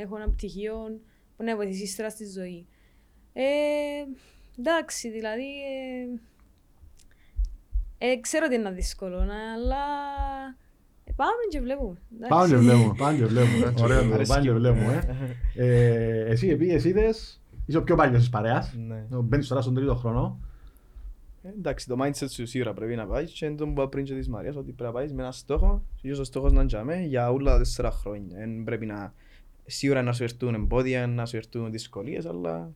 έχω ένα πτυχίο που να βοηθήσει ύστερα στη ζωή. Ε, εντάξει, δηλαδή, ε, ε, ξέρω ότι είναι δύσκολο, ναι, αλλά ε, πάμε και βλέπουμε. εντάξει. Πάμε και βλέπουμε, πάμε και βλέπουμε. Έτσι, Ωραίο, το, αρέσκει πάμε και μου. βλέπουμε. ε. Ε, εσύ επειδή είδες, είσαι ο πιο παλιός της παρέας. Ναι. Μπαίνεις τώρα στον τρίτο χρόνο. Ε, Εντάξει, το mindset σου σίγουρα πρέπει να πάει και είναι το που είπα πριν και της Μαρίας ότι πρέπει να πάει με ένα στόχο και ίσως ο στόχος να είναι για όλα τα τέσσερα χρόνια. Δεν πρέπει να... Σίγουρα να σου έρθουν εμπόδια, να σου έρθουν δυσκολίες, αλλά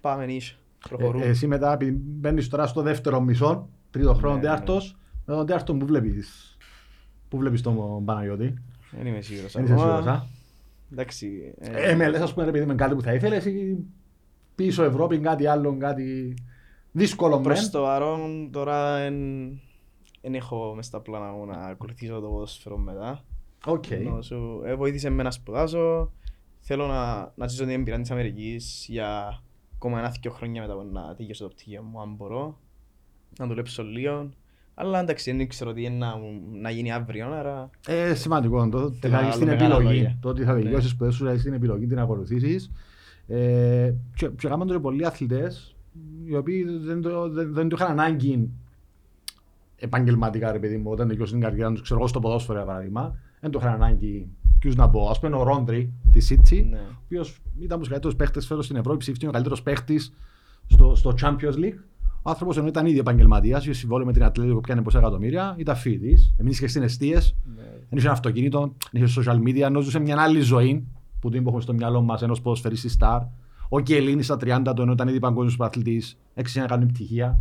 πάμε νύχια. Προχωρούμε. Ε, εσύ μετά επειδή μπαίνεις τώρα στο δεύτερο μισό, τρίτο χρόνο Ναι, τέταρτος, με τον τέταρτο που βλέπεις. Πού βλέπεις τον Παναγιώτη. Δεν είμαι σίγουρος. Δεν είσαι ακόμα. σίγουρος, α; Εντάξει. Ε, με λες ας πούμε ρε παιδί με κάτι που θα ήθελες ή πίσω Ευρώπη κάτι άλλο, κάτι δύσκολο μεν; Προς το παρόν τώρα δεν έχω μες στα πλάνα μου να ακολουθήσω το ποδόσφαιρο μετά. ΟΚ. Ενώ σου- ε, βοήθησε με να σπουδάσω. Θέλω να, να ζήσω την εμπειρία της Αμερικής για ακόμα ένα δύο χρόνια μετά από να τελειώσω το πτυχίο μου, αν μπορώ. Να δουλέψω λίγο. Αλλά εντάξει, δεν ξέρω τι είναι να, μου- να γίνει αύριο, άρα Ε, σημαντικό το ότι Θέλω θα να έχεις την βάλω μεγάλα επιλογή. λόγια. Το ότι θα Ναι. τελειώσεις σπουδές σου θα έχεις την επιλογή την να ακολουθήσεις. Ε, και, και κάνουν το και πολλοί αθλητές οι οποίοι δεν το, δεν, δεν το είχαν ανάγκη επαγγελματικά ρε παιδί μου, όταν τελειώσει την καριέρα τους, ξέρω εγώ στο ποδόσφαιρο για παράδειγμα, δεν το είχαν ανάγκη. Ποιους να πω, ας πούμε ο Ρόντρι της City, Ναι. ο οποίος ήταν από τους καλύτερους παίχτες φέτος στην Ευρώπη, ψήφισε ο καλύτερος παίχτης στο, στο Champions League. Ο άνθρωπος ενώ ήταν ήδη επαγγελματίας, είχε συμβόλαιο με την Ατλέτικο που πιάνει πόσα εκατομμύρια, ήταν φοιτητής, εμεί είχε στην αιστείε, Ναι. δεν είχε αυτοκίνητο, δεν είχε social media, ενώ ζούσε μια άλλη ζωή που την έχουμε στο μυαλό μας ενός ποδοσφαιριστή star. Ο Κελίνη στα 30 του, ενώ ήταν ήδη παγκόσμιος πρωταθλητής, έξι να κάνει πτυχία.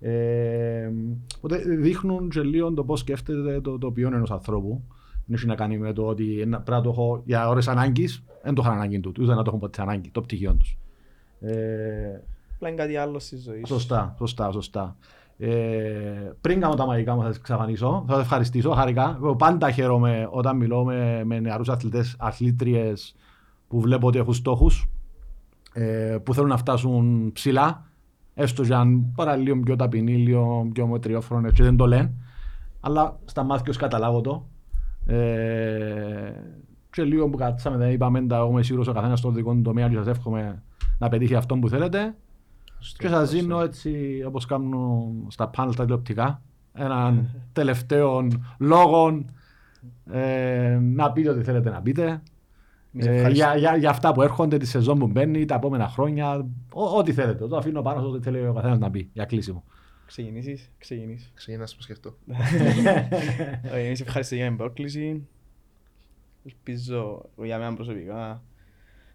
Ε, οπότε δείχνουν και λίγο το πώς σκέφτεται το, το ποιόν ενός ανθρώπου. Δεν έχει να κάνει με το ότι ένα- πρέπει να το έχω για ώρες ανάγκης, δεν το είχαν ανάγκη του, ούτε να το έχουν ποτέ ανάγκη, το πτυχίο τους. Ε, Απλά είναι κάτι άλλο στη ζωή σου. Σωστά, σωστά, σωστά. Ε, πριν κάνω τα μαγικά μου θα σας εξαφανίσω, θα σας ευχαριστήσω χαρικά. Εγώ πάντα χαίρομαι όταν μιλώ με, με νεαρούς αθλητές, αθλήτριες που βλέπω ότι έχουν στόχους, ε, που θέλουν να φτάσουν ψηλά, έστω και αν πάρα λίγο πιο ταπεινοί, λίγο πιο μετριόφρονες και δεν το λένε, αλλά στα μάτια ως καταλάβω το. Ε, και λίγο που κάτσαμε, δεν είπαμε, τα εγώ είμαι σίγουρος ο καθένας στο δικό του τομέα και σας εύχομαι να πετύχει αυτό που θέλετε. Και σας δίνω έτσι όπως κάνουν στα πάνελ τα τηλεοπτικά έναν τελευταίο λόγο ε, να πείτε ό,τι θέλετε να πείτε. Εμείς Ε, ευχαριστούμε. για, για, για αυτά που έρχονται, τη σεζόν που μπαίνει, τα επόμενα χρόνια, ό, ό,τι θέλετε. Το αφήνω πάνω σε ό,τι θέλει ο καθένας να πει για κλείσιμο. Ξεκινήσεις, ξεκινήσεις. Ξεκινάς να σκεφτώ. Ε, Εμείς ευχαριστώ για την πρόκληση. Ελπίζω για μένα προσωπικά τα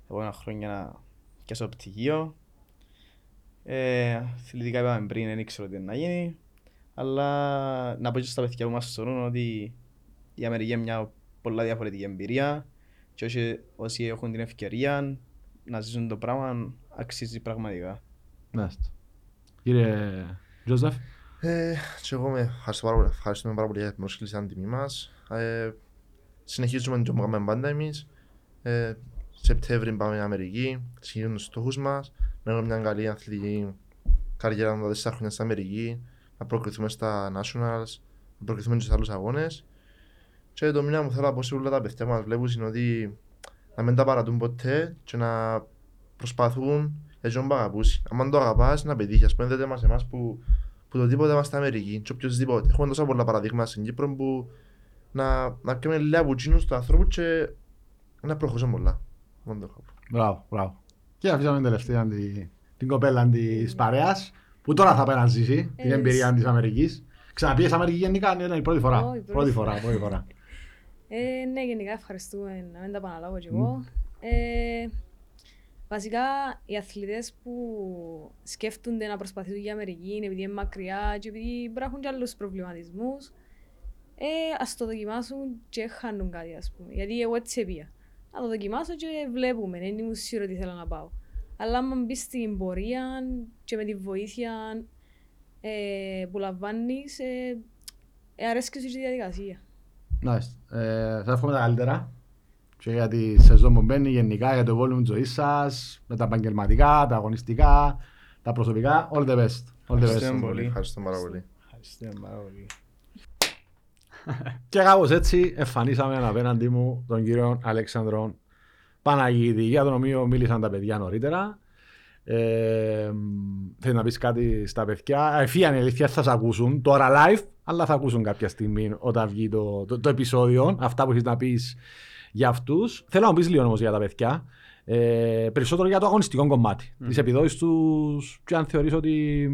επόμενα χρόνια να πιάσω το πτυχίο. Ε, αθλητικά είπαμε πριν, δεν ήξερα τι να γίνει. Αλλά να πω και στα παιδιά που μας θεωρούν ότι η Αμερική είναι μια πολλά διαφορετική εμπειρία και όσοι, όσοι έχουν την ευκαιρία να ζήσουν το πράγμα αξίζει πραγματικά. Μάλιστα. Κύριε Τζόζεφ, Ε, και εγώ με ευχαριστώ πάρα πολύ, ευχαριστούμε πάρα πολύ για την πρόσκληση στην τιμή μας. Ε, συνεχίζουμε το που κάνουμε πάντα εμείς. Ε, Σεπτέμβρη πάμε στην Αμερική, συνεχίζουμε τους στόχους μας. Να έχουμε μια καλή αθλητική καριέρα με τα τέσσερα χρόνια στην Αμερική. Να προκριθούμε στα Nationals, να προκριθούμε και στους άλλους αγώνες. Και το μήνα μου θέλω να πω σε όλα τα παιδιά που μας βλέπουν είναι ότι να μην τα παρατούν ποτέ και να προσπαθούν για τον που αγαπούσει. Αν το αγαπάς να πετύχεις, ας πούμε δείτε μας εμάς που, που το τίποτα είμαστε Αμερική και οποιοσδήποτε. Έχουμε τόσα πολλά παραδείγματα στην Κύπρο που να, να κάνουμε λίγα από εκείνους του ανθρώπους και να προχωρήσουμε πολλά. Μόνο το έχω. μπράβο, μπράβο. Και αφήσαμε την τελευταία την, την κοπέλα της παρέας που τώρα θα πάει να ζήσει την Ε, εμπειρία της Αμερικής. Ξαναπήγε Αμερική γενικά, ναι, ναι, η πρώτη φορά. Όχι, πρώτη Πρώτη φορά. φορά, πρώτη φορά. Ε, ναι, γενικά ευχαριστούμε να μην τα επαναλάβω κι εγώ. Ε, βασικά, οι αθλητές που σκέφτονται να προσπαθήσουν για Αμερική είναι επειδή είναι μακριά και επειδή μπορεί να έχουν και άλλους προβληματισμούς, ε, ας το δοκιμάσουν και χάνουν κάτι, ας πούμε. Γιατί εγώ έτσι έπια. Να το δοκιμάσω και βλέπουμε, δεν ήμουν σίγουρο ότι θέλω να πάω. Αλλά άμα μπει στην πορεία και με τη βοήθεια ε, που λαμβάνεις, ε, ε, αρέσκει σου και η διαδικασία. Μάλιστα. Ε, θα εύχομαι τα καλύτερα. Και για τη σεζόν που μπαίνει γενικά, για το volume της ζωής σας, με τα επαγγελματικά, τα αγωνιστικά, τα προσωπικά. All the best. All the best. Ευχαριστούμε πολύ. Ευχαριστώ πάρα πολύ. Ευχαριστούμε πάρα πολύ. Και κάπως έτσι εμφανίσαμε απέναντί μου τον κύριο Αλέξανδρο Παναγίδη, για τον οποίο μίλησαν τα παιδιά νωρίτερα. Ε, θέλεις να πεις κάτι στα παιδιά; Εφίαν η αλήθεια θα σε ακούσουν τώρα live, αλλά θα ακούσουν κάποια στιγμή όταν βγει το, το, το επεισόδιο. Αυτά που έχεις να πεις για αυτούς. Θέλω να μου πεις λίγο όμως για τα παιδιά. Ε, περισσότερο για το αγωνιστικό κομμάτι. Mm. Τις επιδόσεις τους και αν θεωρείς ότι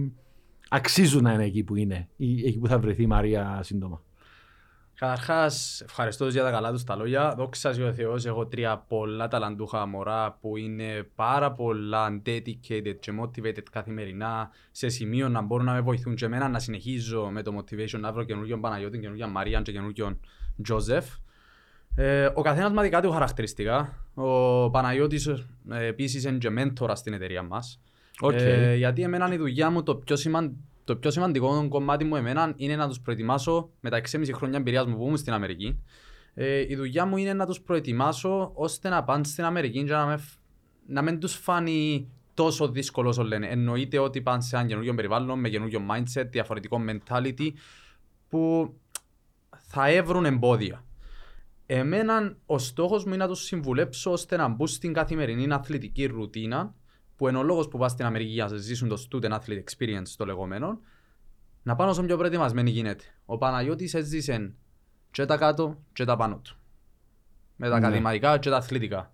αξίζουν να είναι εκεί που είναι ή εκεί που θα βρεθεί η Μαρία σύντομα. Καταρχάς, ευχαριστώ τους για τα καλά τους τα λόγια. Δόξα ο Θεός, έχω τρία πολλά ταλαντούχα μωρά που είναι πάρα πολλά dedicated και motivated καθημερινά σε σημείο να μπορούν να με βοηθούν και εμένα να συνεχίζω με το motivation να βρω καινούργιον Παναγιώτη, καινούργιον Μαρία και καινούργιον Τζόζεφ. Ε, ο καθένας με δικά του χαρακτηριστικά. Ο Παναγιώτης ε, επίσης είναι και μέντορας στην εταιρεία μας. ΟΚ. Ε, γιατί εμένα η δουλειά μου το πιο, σημαν... το πιο σημαντικό κομμάτι μου εμένα είναι να τους προετοιμάσω με τα 6,5 χρόνια εμπειρίας μου που ήμουν στην Αμερική. Ε, η δουλειά μου είναι να τους προετοιμάσω ώστε να πάνε στην Αμερική και να, με... φ- να μην τους φανεί τόσο δύσκολο όσο λένε. Εννοείται ότι πάνε σε ένα καινούργιο περιβάλλον, με καινούργιο mindset, διαφορετικό mentality που θα έβρουν εμπόδια. Εμένα ο στόχος μου είναι να τους συμβουλέψω ώστε να μπουν στην καθημερινή αθλητική ρουτίνα που είναι ο λόγος που πας στην Αμερική για να ζήσουν το student athlete experience το λεγόμενο να πάνε όσο πιο προετοιμασμένοι γίνεται. Ο Παναγιώτης έζησε και τα κάτω και τα πάνω του. Με τα Ναι. ακαδημαϊκά και τα αθλητικά.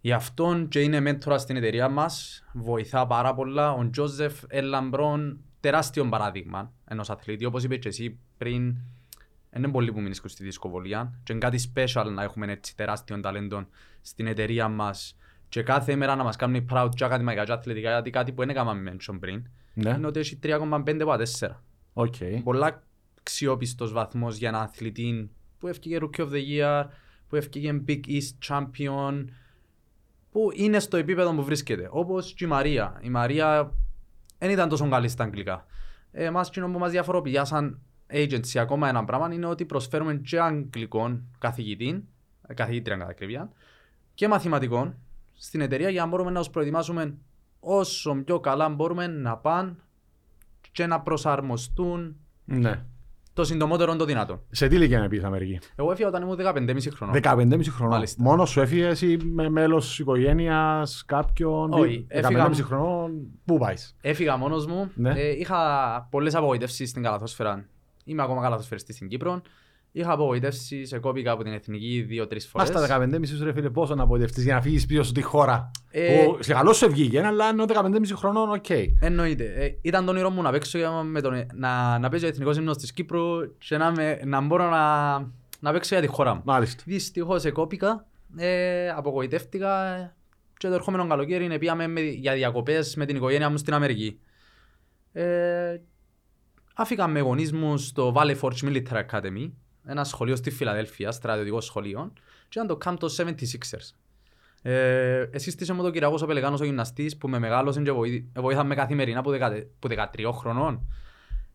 Γι' αυτόν και είναι μέντορα στην εταιρεία μας, βοηθά πάρα πολλά. Ο Τζόζεφ Ελαμπρόν, τεράστιο παράδειγμα ενός αθλήτη. Όπως είπες και εσύ πριν, είναι πολλοί που μείνεις στη δυσκολία και είναι κάτι special να έχουμε έτσι τεράστιο ταλέντο στην εταιρεία μας και κάθε μέρα να μας κάνουν proud και ακαδημαϊκά και αθλητικά γιατί κάτι που δεν έκαναμε mention πριν Ναι, είναι ότι έχει 3,5 από 4. ΟΚ. Πολλά αξιόπιστος βαθμός για έναν αθλητή που έφυγε Rookie of the Year, που έφυγε Big East Champion, που είναι στο επίπεδο που βρίσκεται. Όπως και η Μαρία. Η Μαρία δεν ήταν τόσο καλή στα αγγλικά. Ε, Εμάς εκείνο που μας διαφοροποιεί σαν agency ακόμα ένα πράγμα είναι ότι προσφέρουμε και αγγλικών καθηγητή, ε, καθηγήτρια κατά ακρίβεια, και μαθηματικών στην εταιρεία για να μπορούμε να τους προετοιμάσουμε όσο πιο καλά μπορούμε να πάνε και να προσαρμοστούν Ναι. το συντομότερο το δυνατό. Σε τι ηλικία πήγες Αμερική; Εγώ έφυγα όταν ήμουν 15,5 χρονών. 15,5 χρονών. Μάλιστα. Μόνος σου έφυγες ή με μέλος της οικογένειας κάποιον. Όχι, 15,5 έφυγα- χρονών. Πού πάεις; Έφυγα μόνος μου. Ναι. Ε, είχα πολλές απογοητεύσεις στην καλαθόσφαιρα. Είμαι ακόμα καλαθοσφαιριστής στην Κύπρο. Είχα απογοητεύσεις, σε κόπηκα από την εθνική δύο-τρεις Μα φορές. στα 15,5 σου ρε φίλε, πόσο να απογοητευτείς για να φύγεις πίσω στη χώρα. Ε, Που σε καλό σου βγήκε, αλλά είναι 15,5 χρονών, ΟΚ. Εννοείται. Ε, ήταν το όνειρό μου να παίξω για- με τον, να, να παίζω εθνικός ύμνος της Κύπρου και να, με, να μπορώ να, να παίξω για τη χώρα μου. Μάλιστα. Δυστυχώς εκόπηκα, ε, απογοητεύτηκα ε, και το ερχόμενο καλοκαίρι πήγαμε με, για διακοπές με την οικογένεια μου στην Αμερική. Ε, άφηκα με γονείς μου στο Valley Forge Military Academy, ένα σχολείο στη Φιλαδέλφια, στρατιωτικό σχολείο, και ήταν το Camp των 76ers. Ε, εσύστησε μου τον Κυριακός ο Πελεγάνος ο γυμναστής που με μεγάλωσε και βοή- βοήθαμε καθημερινά που, δεκα, που 13 χρονών.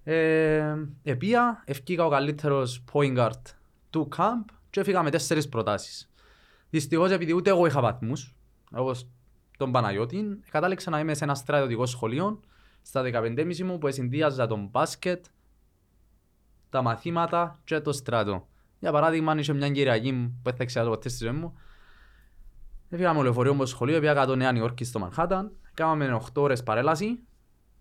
Ε, επία, ευκήκα ο καλύτερος point guard του camp και έφυγα με τέσσερις προτάσεις. Δυστυχώς επειδή ούτε εγώ είχα βαθμούς, όπως τον Παναγιώτη, κατάληξα να είμαι σε ένα στρατιωτικό σχολείο στα 15,5 μου που συνδύαζα τον μπάσκετ, τα μαθήματα και το στρατό. Για παράδειγμα, αν είχε μια Κυριακή που δεν θα ξέρω ποτέ στη ζωή μου, έφυγα με λεωφορείο μου στο σχολείο, πήγα κάτω Νέα Νιόρκη στο Μανχάταν, κάναμε 8 ώρες παρέλαση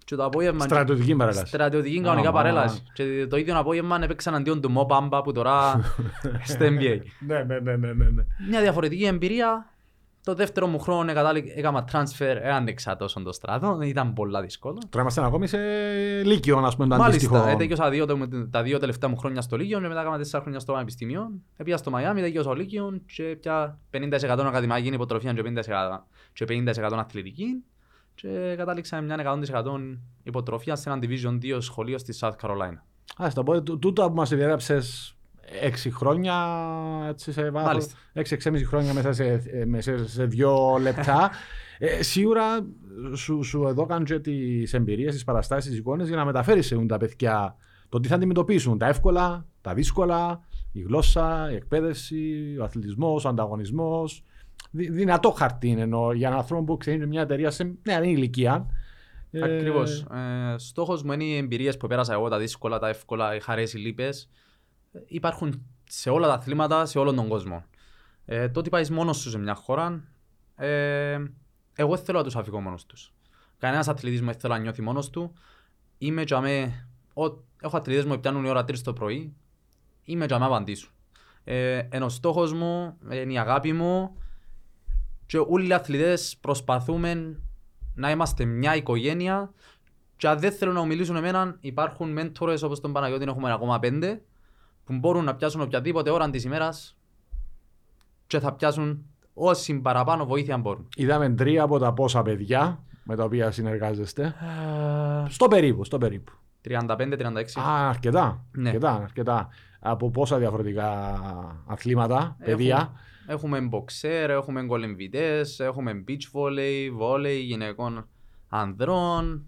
και το απόγευμα... Στρατιωτική παρέλαση. Στρατιωτική κανονικά Α, παρέλαση. Και το ίδιο απόγευμα έπαιξαν αντίον του Μο Πάμπα που τώρα στο NBA. Ναι, ναι, ναι, ναι, ναι, ναι. Μια διαφορετική εμπειρία. Το δεύτερο μου χρόνο εκατάλη- έκανα transfer, ε, άντεξα τόσο το στράτο, ήταν πολλά δύσκολο. Τώρα είμαστε ακόμη σε Λύκειο, α πούμε, το Μάλιστα, αντίστοιχο. ε, τέλειωσα δύο, τα- τα δύο τελευταία μου χρόνια στο Λύκειο και μετά έκανα τέσσερα χρόνια στο Πανεπιστήμιο. Έπια στο Μαϊάμι, τέλειωσα στο Λύκειο και πια 50% ακαδημαϊκή υποτροφία και 50%, και 50% αθλητική. Και κατάληξα με μια 100% υποτροφία σε ένα Division 2 σχολείο στη South Carolina. Α, το πω, τού- τούτο που μας διέγραψε 6 χρόνια έτσι σε βάθος. Μάλιστα. 6-6,5 χρόνια μέσα σε, ε, μέσα σε δύο λεπτά. ε, σίγουρα σου, σου έδωκαν και τις εμπειρίες, τις παραστάσεις, τις εικόνες για να μεταφέρεις σε τα παιδιά το τι θα αντιμετωπίσουν. Τα εύκολα, τα δύσκολα, η γλώσσα, η εκπαίδευση, ο αθλητισμός, ο ανταγωνισμός. Δυ, δυνατό χαρτί είναι ενώ για έναν άνθρωπο που ξεκινήσει μια εταιρεία σε νεαρή ηλικία. Ε, Ακριβώς. Ε, στόχος μου είναι οι εμπειρίες που πέρασα εγώ, τα δύσκολα, τα εύκολα, οι χαρές, οι λύπες. Ε, Υπάρχουν σε όλα τα αθλήματα, σε όλον τον κόσμο. Ε, το ότι πάεις μόνος σου σε μια χώρα, ε, εγώ δεν θέλω να τους αφηγώ μόνος τους. Κανένας αθλητής μου δεν θέλω να νιώθει μόνος του. Είμαι και αμέ, ο- έχω αθλητές μου που πιάνουν η ώρα 3 το πρωί, είμαι και αμέ απαντήσου. Ε, ενώ ο στόχος μου, είναι η αγάπη μου και όλοι οι αθλητές προσπαθούμε να είμαστε μια οικογένεια και αν δεν θέλουν να μιλήσουν εμένα υπάρχουν μέντορες όπως τον Παναγιώτη έχουμε ακόμα πέντε που μπορούν να πιάσουν οποιαδήποτε ώρα της ημέρας και θα πιάσουν όση παραπάνω βοήθεια μπορούν. Είδαμε τρία από τα πόσα παιδιά με τα οποία συνεργάζεστε. Στο περίπου, στο περίπου. 35-36. Α, αρκετά. Ναι. αρκετά, αρκετά. Από πόσα διαφορετικά αθλήματα, παιδιά; Έχουμε boxer, έχουμε κολεμβητές, έχουμε beach volley, volley γυναικών ανδρών,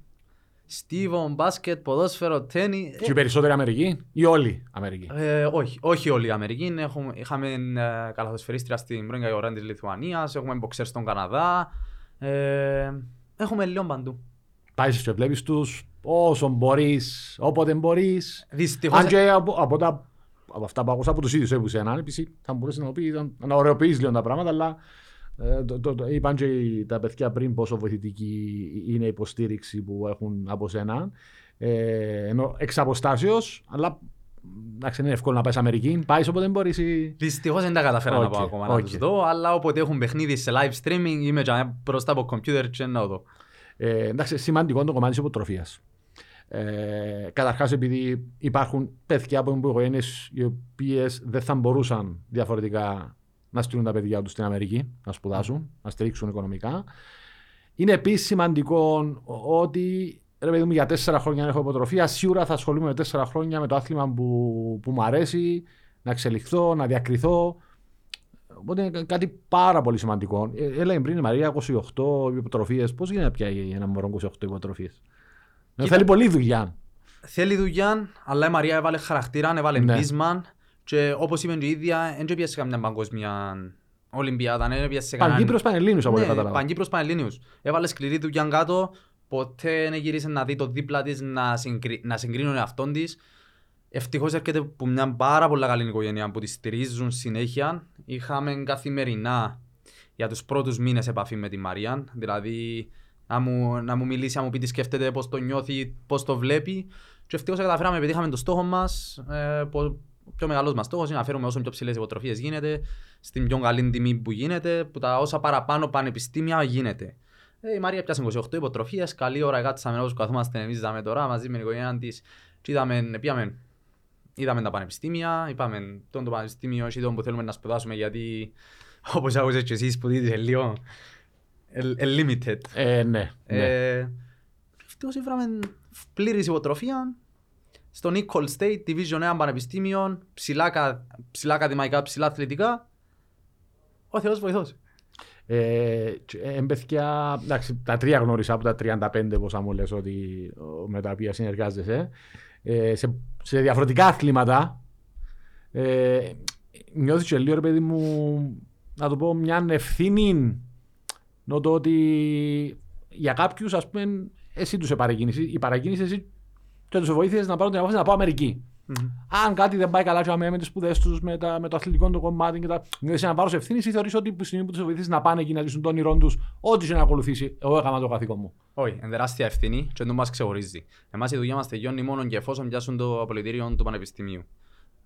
στίβο, μπάσκετ, ποδόσφαιρο, τέννη. Και οι περισσότεροι Αμερική ή όλοι Αμερική. Ε, όχι, όχι όλη η Αμερική. Έχουμε, είχαμε ε, καλαθοσφαιρίστρια στην πρώην Καγιοράν της Λιθουανίας, έχουμε μποξέρ στον Καναδά. Ε, έχουμε λίγο παντού. Πάεις και βλέπεις τους όσο μπορείς, όποτε μπορείς. Δυστυχώς, Αν και από, από, τα, από αυτά που ακούσα από τους ίδιους έπουσε ανάλυση, θα μπορούσε να, πει, να, να ωραιοποιήσει λίγο τα πράγματα, αλλά ε, το, το, το, είπαν και οι- τα παιδιά πριν πόσο βοηθητική είναι η υποστήριξη που έχουν από σένα. Ε, ενώ εξ αποστάσεως, αλλά εντάξει, είναι εύκολο να πάεις Αμερική. Πάεις όποτε μπορείς. Ή... Δυστυχώς δεν τα καταφέρα να ΟΚ, πάω ακόμα να ΟΚ. τους δω, αλλά όποτε έχουν παιχνίδι σε live streaming είμαι και μπροστά από κομπιούτερ και να δω. Ε, εντάξει, σημαντικό το κομμάτι της υποτροφίας. Ε, Καταρχάς, επειδή υπάρχουν παιδιά από οικογένειε οι οποίες δεν θα μπορούσαν διαφορετικά να στείλουν τα παιδιά τους στην Αμερική να σπουδάσουν, να στηρίξουν οικονομικά. Είναι επίσης σημαντικό ότι ρε παιδί μου, για τέσσερα χρόνια έχω υποτροφία. Σίγουρα θα ασχολούμαι με τέσσερα χρόνια με το άθλημα που, που μου αρέσει, να εξελιχθώ, να διακριθώ. Οπότε είναι κάτι πάρα πολύ σημαντικό. Ε, Έλεγε πριν η Μαρία 28 υποτροφίες. Πώς γίνεται να πιάει ένα μωρό 28 υποτροφίες; Κοίτα. Θέλει πολλή δουλειά. Θέλει δουλειά, αλλά η Μαρία έβαλε χαρακτήρα, έβαλε Ναι. πείσμα και όπως είπε και η ίδια, δεν πιέσε καμιά παγκόσμια Ολυμπιάδα, δεν πιέσε κανέναν... Παγκύπρος Πανελλήνιους από ό,τι Ναι, κατάλαβα. Παγκύπρος Πανελλήνιους. Έβαλες σκληρή δουλειά κάτω, ποτέ δεν γύρισες να δεις το δίπλα της να, συγκρι... να συγκρίνει τον εαυτόν της. Ευτυχώς έρχεται από μια πάρα πολύ καλή οικογένεια που τη στηρίζουν συνέχεια. Είχαμε καθημερινά για τους πρώτους μήνες επαφή με τη Μαρία. Δηλαδή να μου, να μου μιλήσει, να μου πει τι σκέφτεται, πώς το νιώθει, πώς το βλέπει. Και ευτυχώς καταφέραμε, επειδή είχαμε το στόχο μας, ε, που ο πιο μεγάλος μας στόχος είναι να φέρουμε όσο πιο ψηλές υποτροφίες γίνεται, στην πιο καλή τιμή που γίνεται, που τα όσα παραπάνω πανεπιστήμια γίνεται. Ε, η Μαρία πιάσε 28 υποτροφίες, καλή ώρα κάτσαμε όπως καθόμαστε εμείς είδαμε τώρα μαζί με την οικογένεια της και είδαμε, πήγαμε, είδαμε τα πανεπιστήμια, είπαμε τον το πανεπιστήμιο έχει τον που θέλουμε να σπουδάσουμε γιατί όπως άκουσες και εσείς που δείτε είναι λίγο ε, ε, limited. Ε, ναι. ναι. Ε, Ευτυχώς ήβραμε πλήρης υποτροφία στο Nicol State, Division 1 πανεπιστήμιο, ψηλά, κα- ψηλά ακαδημαϊκά, ψηλά αθλητικά. Ο Θεός βοηθός. Ε, και, ε, παιδιά, εντάξει, τα τρία γνώρισα από τα 35 πόσα μου λες ότι ο, με τα οποία συνεργάζεσαι. Ε, σε, σε διαφορετικά αθλήματα ε, νιώθεις και λίγο ρε παιδί μου να το πω μια ευθύνη να το ότι για κάποιους ας πούμε εσύ τους επαρακίνησες η παρακίνηση εσύ και τους βοήθησες να πάρουν την απόφαση να πάω Αμερική. Αν κάτι δεν πάει καλά με, με τις σπουδές τους, με, τα- με το αθλητικό του κομμάτι και τα. Νιώθει ένα βάρο ευθύνη ή θεωρείς ότι που στιγμή που τους βοηθήσει να πάνε εκεί να λύσουν τον όνειρό τους, ό,τι και να ακολουθήσει, εγώ έκανα το καθήκον μου. Όχι, είναι τεράστια ευθύνη και δεν μας ξεχωρίζει. Εμάς η δουλειά μας τελειώνει μόνο και εφόσον πιάσουν το απολυτήριο του πανεπιστημίου.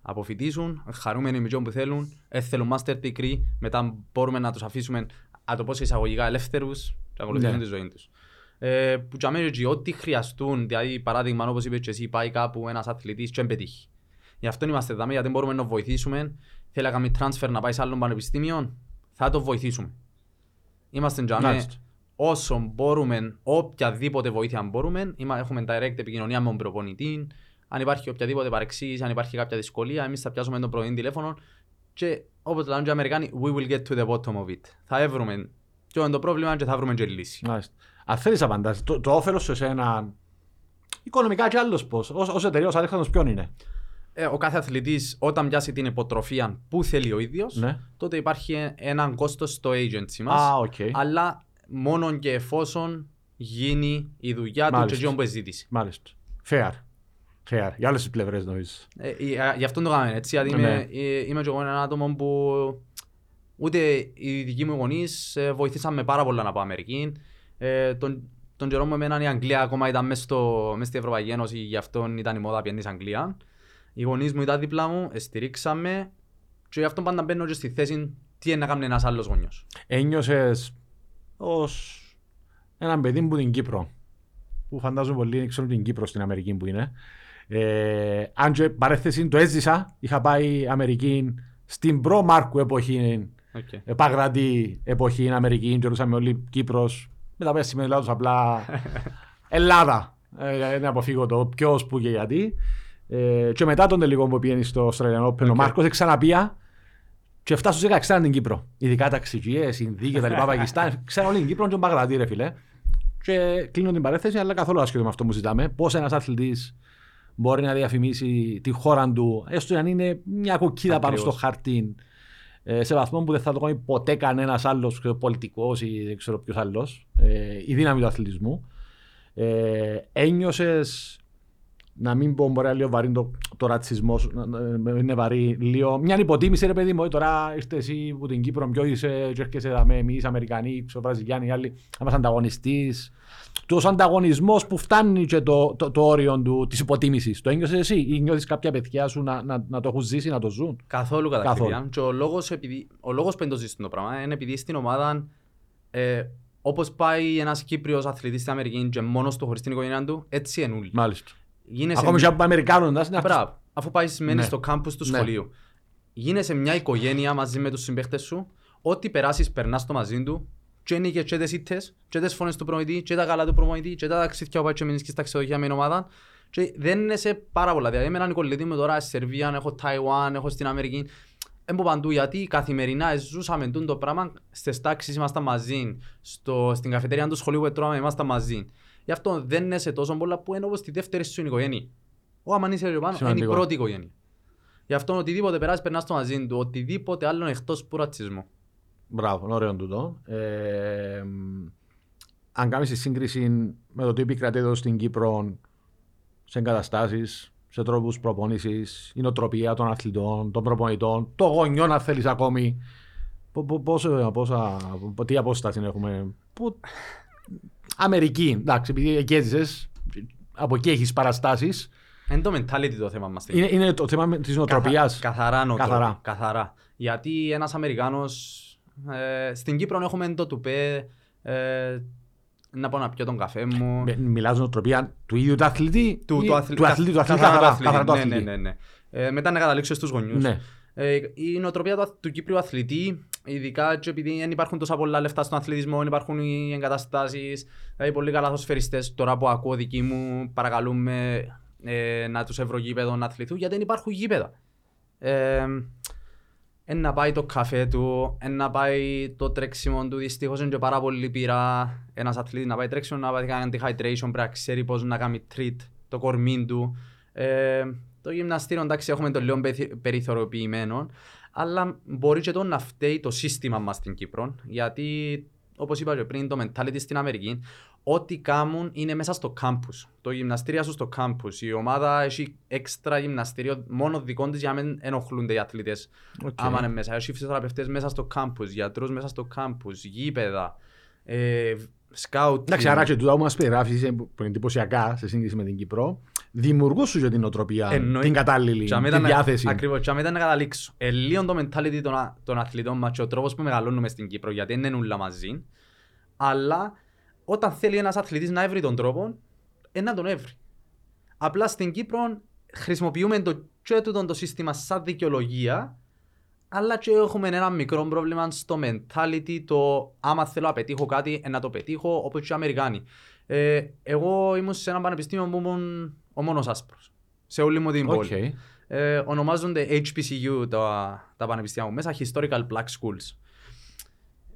Αποφοιτήσουν, χαρούμενοι με που θέλουν, ε, θέλουν master degree, μετά μπορούμε να τους αφήσουμε, να το πω σε εισαγωγικά, ελεύθερους και να ακολουθήσουν Ναι. τη ζωή τους. Ε, που για μένα και ό,τι χρειαστούν, δηλαδή παράδειγμα όπως είπες και εσύ, πάει κάπου ένας αθλητής και δεν πετύχει. Γι' αυτό είμαστε εδώ, γιατί δεν μπορούμε να βοηθήσουμε. Θέλει να κάνει transfer να πάει σε άλλο πανεπιστήμιο, θα το βοηθήσουμε. Είμαστε για μένα Μάλιστα. όσο μπορούμε, οποιαδήποτε βοήθεια μπορούμε, είμα- έχουμε direct επικοινωνία με τον προπονητή. Αν υπάρχει οποιαδήποτε παρεξήγηση, αν υπάρχει κάποια δυσκολία, εμείς θα πιάσουμε τον προπονητή τηλέφωνο και όπως λένε και οι Αμερικάνοι, we will get to the bottom of it. Θα βρούμε ποιο είναι το πρόβλημα και θα βρούμε και λύση. Μάλιστα. Αν θέλεις απαντάς, το, το όφελος σε εσένα. Οικονομικά κι αλλιώς πώς. Ως εταιρεία, ως Αλέξανδρο, ποιο είναι; Ε, ο κάθε αθλητής όταν πιάσει την υποτροφία που θέλει ο ίδιος, Ναι. τότε υπάρχει ένα κόστος στο agency μας. Α, ΟΚ. Αλλά μόνο και εφόσον γίνει η δουλειά του και Μάλιστα. εκείνο που ζήτησε. Μάλιστα. Fair. Fair. Για όλε τις πλευρές νομίζω. Ε, ε, γι' αυτό το κάνουμε έτσι, γιατί Ναι. είμαι, ε, είμαι και εγώ ένα άτομο που ούτε οι δικοί μου γονείς ε, βοηθήσαν με πάρα πολλά να πάω Αμερική. Ε, τον, τον καιρό μου εμένα η Αγγλία ακόμα ήταν μέσα, στο, μέσα στην Ευρωπαϊκή Ένωση, γι' αυτό ήταν η μόδα πιένεις Αγγλία. Οι γονείς μου ήταν δίπλα μου, ε, στηρίξαμε και γι' αυτό πάντα μπαίνω και στη θέση τι είναι να κάνει ένας άλλος γονιός. Ένιωσες ως έναν παιδί που την Κύπρο. Που φαντάζομαι πολλοί ξέρουν την Κύπρο στην Αμερική που είναι. Ε, αν και παρέθεση το έζησα, είχα πάει Αμερική στην προ-Μάρκου εποχή, Okay. επαγρατή εποχή Αμερική, και ρωτούσαμε όλοι Κύπρος, μετά πέσει σημαίνει Ελλάδος απλά Ελλάδα. Ε, να αποφύγω το ποιος, που και γιατί. Ε, και μετά τον τελικό που πήγαινε στο Australian Open, ο Μάρκος ξαναπία και φτάσω σε ξέραν την Κύπρο. Ειδικά ταξιτζιές, Ινδί και τα λοιπά, Πακιστάν. Ξέραν όλη την Κύπρο και τον Παγρατή, ρε φιλέ. Και κλείνω την παρέθεση, αλλά καθόλου άσχετο με αυτό που ζητάμε. Πώς ένας αθλητής μπορεί να διαφημίσει τη χώρα του, έστω αν είναι μια κοκκίδα πάνω στο Ακριβώς. χαρτί, ε, σε βαθμό που δεν θα το κάνει ποτέ κανένας άλλος πολιτικός ή δεν ξέρω ποιος άλλος. Ε, η δύναμη του αθλητισμού. Ε, Ένιωσες να μην πω μπορεί να λίγο βαρύ το, το ρατσισμός, να- να- είναι βαρύ λίγο. Μια υποτίμηση ρε παιδί μου, «Ε, τώρα ήρθε εσύ που την Κύπρο, ποιο είσαι, και έρχεσαι εδώ με εμείς Αμερικανοί, ξέρω Βραζιλιάνοι, οι άλλοι, να είμαστε ανταγωνιστής. Τόσο ανταγωνισμός που φτάνει και το, το, το όριο του, της υποτίμησης. Το ένιωσες εσύ ή νιώθεις κάποια παιδιά σου να, να, να το έχουν ζήσει, να το ζουν; Καθόλου κατά Καθόλου. κριτήρια. Και ο λόγος, επειδή, ο λόγος που δεν το ζεις το πράγμα είναι επειδή στην ομάδα ε, όπως πάει ένας Κύπριος αθλητής στην Αμερική και μόνος του χωρίς την οικογένεια του, έτσι είναι όλοι. Μάλιστα. Γίνεσαι Ακόμη και από Αμερικάνων, να είναι Μπράβο. Αφού πάει μένει Ναι. στο κάμπους του Ναι. σχολείου. Γίνεσαι μια οικογένεια μαζί με τους συμπαίχτες σου. Ό,τι περάσεις περνάς το μαζί του. Και είναι και τις ήττες, και τις φωνές του προμηθητή, και τα καλά του προμηθητή, και τα ταξίδια που πάει και μείνεις και στα ξενοδοχεία με την ομάδα. Και δεν είσαι πάρα πολλά. Δηλαδή, με έναν κολλητή μου τώρα στη Σερβία, έχω Ταϊουάν, έχω στην Αμερική. Έμπω παντού γιατί καθημερινά ζούσαμε τούτο το πράγμα στις τάξεις ήμασταν μαζί, στο, στην καφετέρια του σχολείου που τρώμε ήμασταν μαζί. Γι' αυτό δεν είσαι τόσο πολλά που είναι όπως τη δεύτερη σου οικογένεια. Ο άμα είσαι πιο πάνω, είναι η Σημαντικό. πρώτη οικογένεια. Γι' αυτό οτιδήποτε περάσει περνάς στο μαζί του, οτιδήποτε άλλο εκτός που ρατσισμό. Μπράβο, ωραίο τούτο. Ε, μ, αν κάνεις τη σύγκριση με το τι επικρατεί εδώ στην Κύπρο σε εγκαταστάσεις, σε τρόπους προπονήσεις, η νοοτροπία των αθλητών, των προπονητών, το γονιό να θέλεις ακόμη. Πο- πο- πόσο- πόσα, πο- τι απόσταση έχουμε; Που... Αμερική, εντάξει, επειδή εκεί έζησες, από εκεί έχεις παραστάσεις. Είναι το mentality το θέμα μας. Είναι, είναι το θέμα της νοοτροπίας. Καθα- Καθαρά νοοτροπία. Καθαρά. Καθαρά. Γιατί ένας Αμερικάνος... Ε, στην Κύπρο έχουμε το τουπέ, ε, να πάω να πιω τον καφέ μου. Με- Μιλάς νοοτροπία του ίδιου του αθλητή Του, ή του, αθλη... του αθλητή, του αθλητή, καθαρά καθαρά, του καθαρά του αθλητή. Ναι, αθλητή. ναι, ναι, ναι. Ε, μετά να καταλήξω στους γονιούς. Ναι. Ε, η νοοτροπία του, του Κύπριου αθλητή, ειδικά και επειδή δεν υπάρχουν τόσα πολλά λεφτά στον αθλητισμό, δεν υπάρχουν οι εγκαταστάσεις, δηλαδή πολύ καλά αθλοσφαιριστές τώρα που ακούω δικοί μου παρακαλούμε ε, να τους έβρω γήπεδο να αθληθούν γιατί δεν υπάρχουν γήπεδα. Ε, εν να πάει το καφέ του, εν να πάει το τρέξιμο του, δυστυχώς είναι και πάρα πολύ πειρά ένας αθλητής να πάει τρέξιμο, να πάει κάνει anti-hydration, πρέπει να ξέρει πώς να κάνει treat το κορμί του. Ε, το γυμναστήριο εντάξει έχουμε το λίγο περιθ- περιθωριοποιημένο, αλλά μπορεί και το να φταίει το σύστημα μας στην Κύπρο, γιατί όπως είπα και πριν το mentality στην Αμερική, ό,τι κάνουν είναι μέσα στο κάμπους. Το γυμναστήριο σου στο κάμπους. Η ομάδα έχει έξτρα γυμναστήριο μόνο δικών της για να μην ενοχλούνται οι αθλητές. ΟΚ. Άμα είναι μέσα. Έχει φυσιοθεραπευτές μέσα στο κάμπους, γιατρούς μέσα στο κάμπους, γήπεδα, ε, scout. Εντάξει, άρα και τούτα που μας περιγράφεις είναι που είναι εντυπωσιακά σε σύγκριση με την Κύπρο, δημιουργούν σου και την οτροπία, Εννοεί- την κατάλληλη, Και άμα τη ήταν- διάθεση. Ακριβώς. Και άμα ήταν να καταλήξω. Ε, λίγο το mentality των, α- των αθλητών μας και ο τρόπος που μεγαλώνουμε στην Κύπρο, γιατί δεν είναι όλα μαζί. Αλλά όταν θέλει ένας αθλητής να βρει τον τρόπο, ε, να τον έβρει. Απλά στην Κύπρο χρησιμοποιούμε το και τούτο το σύστημα σαν δικαιολογία, αλλά και έχουμε ένα μικρό πρόβλημα στο mentality, το άμα θέλω να πετύχω κάτι, ε, να το πετύχω, όπως και οι Αμερικάνοι. Ε, εγώ ήμουν σε ένα πανεπιστήμιο που ήμουν ο μόνος άσπρος. Σε όλη μου την ΟΚ. πόλη. Ε, ονομάζονται HBCU τα, τα πανεπιστήμια μου μέσα, Historical Black Schools.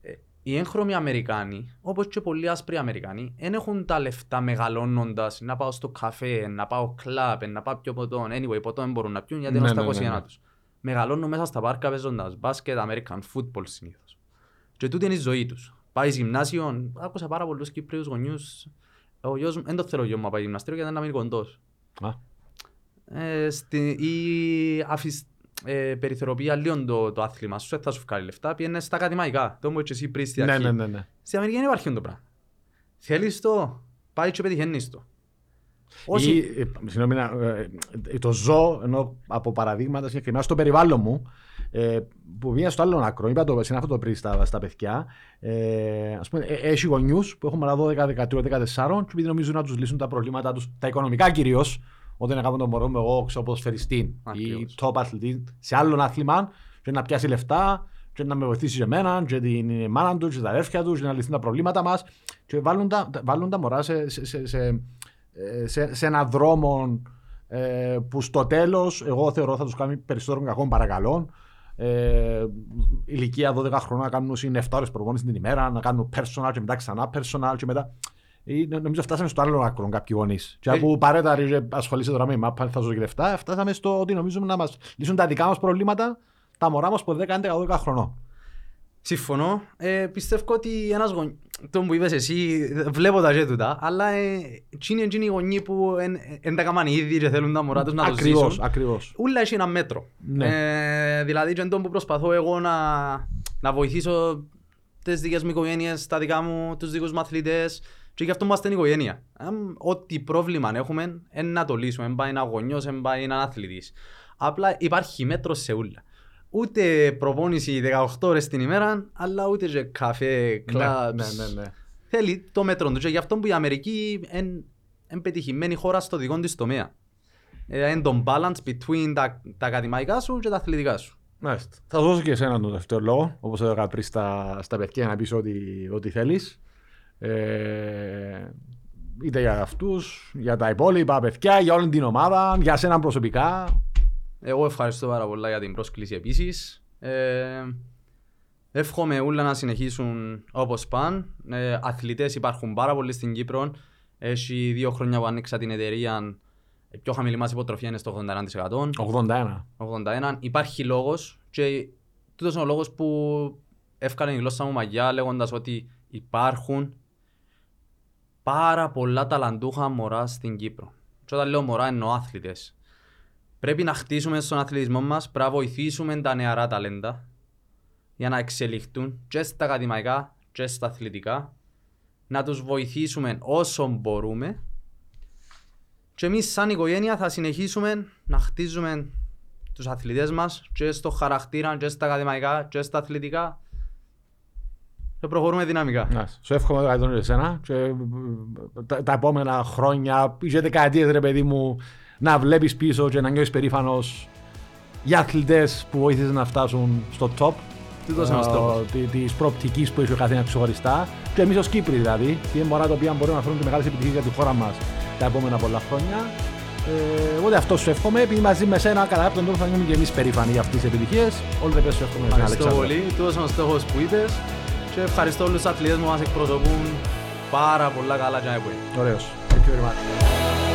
Ε, οι έγχρωμοι Αμερικάνοι, όπως και πολλοί άσπροι Αμερικάνοι, δεν έχουν τα λεφτά μεγαλώνοντας να πάω στο καφέ, να πάω κλαμπ, να πάω πιω ποτό. Anyway, ποτό δεν μπορούν να πιούν γιατί είναι Ναι, στα ναι, ναι, 21 ναι. Τους. Μεγαλώνουν μέσα στα πάρκα παίζοντας μπάσκετ, American football συνήθως. Και τούτη είναι η ζωή τους. Πάει γυμνάσιο, άκουσα πάρα πολλούς Κύπριους γονιούς. Ο γιος μου, δεν το θέλω ο γιος μου να πάει γυμναστήριο γιατί να μείνει κοντός. Α, Ε, στη, η αφισ, ε, περιθωριοποιεί λίγο το, το άθλημα σου, δεν θα σου βγάλει λεφτά, πιένες στα ακαδημαϊκά. Το μου έτσι εσύ πριν στη Ναι, αρχή. ναι, ναι, ναι. Στην Αμερική δεν υπάρχει το πράγμα. Θέλεις το, πάει και πετυχαίνεις το. Ή, Όσοι... ε, συγγνώμη, να- ε, ε, το ζω ενώ από παραδείγματα συγκεκριμένα στο περιβάλλον μου ε, που βγήκα στο άλλο άκρο, είπα το σε αυτό το πριν στα, στα παιδιά. Ε, ας πούμε, ε, έχει γονιούς που έχουν μαλά 12, 13, 14 και επειδή νομίζουν να τους λύσουν τα προβλήματά τους, τα οικονομικά κυρίως, όταν έκανα τον μωρό μου, εγώ ξέρω ποδοσφαιριστή ή Ακριβώς. top αθλητή σε άλλο άθλημα, και να πιάσει λεφτά, και να με βοηθήσει και εμένα, και την μάνα του, και τα αδέρφια τους, και να λυθούν τα προβλήματα μας. Και βάλουν τα, τα- βάλουν τα μωρά σε, σε, σε, σε, ε, σε, σε έναν δρόμο ε, που στο τέλος εγώ θεωρώ θα τους κάνει περισσότερο κακό παρακαλώ. Ε, ηλικία 12 χρόνια να κάνουν είναι 7 ώρες προπόνηση την ημέρα, να κάνουν personal και μετά ξανά personal και μετά. Ε, νομίζω φτάσαμε στο άλλο άκρο κάποιοι γονείς. Και Ε, από παρέτα ρε, ασχολείσαι τώρα με η μάπα, θα σου και λεφτά, φτάσαμε στο ότι νομίζουμε να μας λύσουν τα δικά μας προβλήματα τα μωρά μας από 10-11-12 χρονών. Συμφωνώ. Ε, πιστεύω ότι ένας γονιός, το που είπες εσύ, βλέπω τα και τούτα, αλλά ε, εκείνοι είναι οι γονείς που δεν τα κάνουν ήδη και θέλουν τα μωρά τους να το Ακριβώς, ζήσουν. ακριβώς. Ούλα έχει ένα μέτρο. Ναι. Ε, δηλαδή και εντός που προσπαθώ εγώ να, να βοηθήσω τις δικές μου οικογένειες, τα δικά μου, τους δικούς μου αθλητές και γι' αυτό είμαστε η οικογένεια. Αμ, Ό,τι πρόβλημα έχουμε, είναι να το λύσουμε. Δεν πάει ένας γονιός, δεν πάει ένα αθλητής. Απλά υπάρχει μέτρος σε ούλα. Ούτε προπόνηση 18 ώρες την ημέρα, αλλά ούτε και καφέ, κλαμπς. Ναι, ναι, ναι. Θέλει το μέτρο του και γι' αυτό που η Αμερική είναι πετυχημένη χώρα στο δικό της τομέα. Ε, Είναι το balance between τα, τα ακαδημαϊκά σου και τα αθλητικά σου. Μάλιστα. Θα σου δώσω και εσένα τον τελευταίο λόγο, όπως έλεγα πριν στα, στα παιδιά να πεις ό,τι, ό,τι θέλεις. Ε, είτε για αυτούς, για τα υπόλοιπα παιδιά, για όλη την ομάδα, για σένα προσωπικά. Εγώ ευχαριστώ πάρα πολλά για την πρόσκληση επίσης. Ε, εύχομαι όλα να συνεχίσουν όπως πάνε. Ε, αθλητές υπάρχουν πάρα πολλοί στην Κύπρο. Έχει δύο χρόνια που άνοιξα την εταιρεία. Η πιο χαμηλή μας υποτροφία είναι στο 81%. 81. 81. Υπάρχει λόγος και τούτος είναι ο λόγος που έφκανε η γλώσσα μου μαγιά λέγοντας ότι υπάρχουν πάρα πολλά ταλαντούχα μωρά στην Κύπρο. Και όταν λέω μωρά εννοώ άθλητες. Πρέπει να χτίσουμε στον αθλητισμό μας, πρέπει να βοηθήσουμε τα νεαρά ταλέντα για να εξελιχθούν και στα ακαδημαϊκά και στα αθλητικά, να τους βοηθήσουμε όσο μπορούμε και εμείς σαν οικογένεια θα συνεχίσουμε να χτίζουμε τους αθλητές μας και στο χαρακτήρα και στα ακαδημαϊκά και στα αθλητικά και προχωρούμε δυναμικά. Ναι, σου εύχομαι το καλύτερο για εσένα και ε, τα, τα επόμενα χρόνια ή και δεκαετίες ρε παιδί μου να βλέπεις πίσω και να νιώθεις περήφανος για αθλητές που βοήθησαν να φτάσουν στο top Τούτος είναι ο ε, στόχος. τη- της προοπτικής που έχει ο καθένας ξεχωριστά και εμείς ως Κύπροι δηλαδή και είναι μωρά τα οποία μπορούν να φέρουν και μεγάλες επιτυχίες για τη χώρα μας τα επόμενα πολλά χρόνια ε, οπότε αυτό σου εύχομαι, επειδή μαζί με σένα κατά κάποιον τρόπο θα γίνουμε και εμείς περήφανοι για αυτές τις επιτυχίες. Όλο το σου εύχομαι, Ευχαριστώ Αλέξανδρε. πολύ. Τούτος είναι ο στόχος που είπες και ευχαριστώ όλους τους αθλητές που μας εκπροσωπούν πάρα πολλά καλά και να πούμε. Ωραίος. Thank you very much.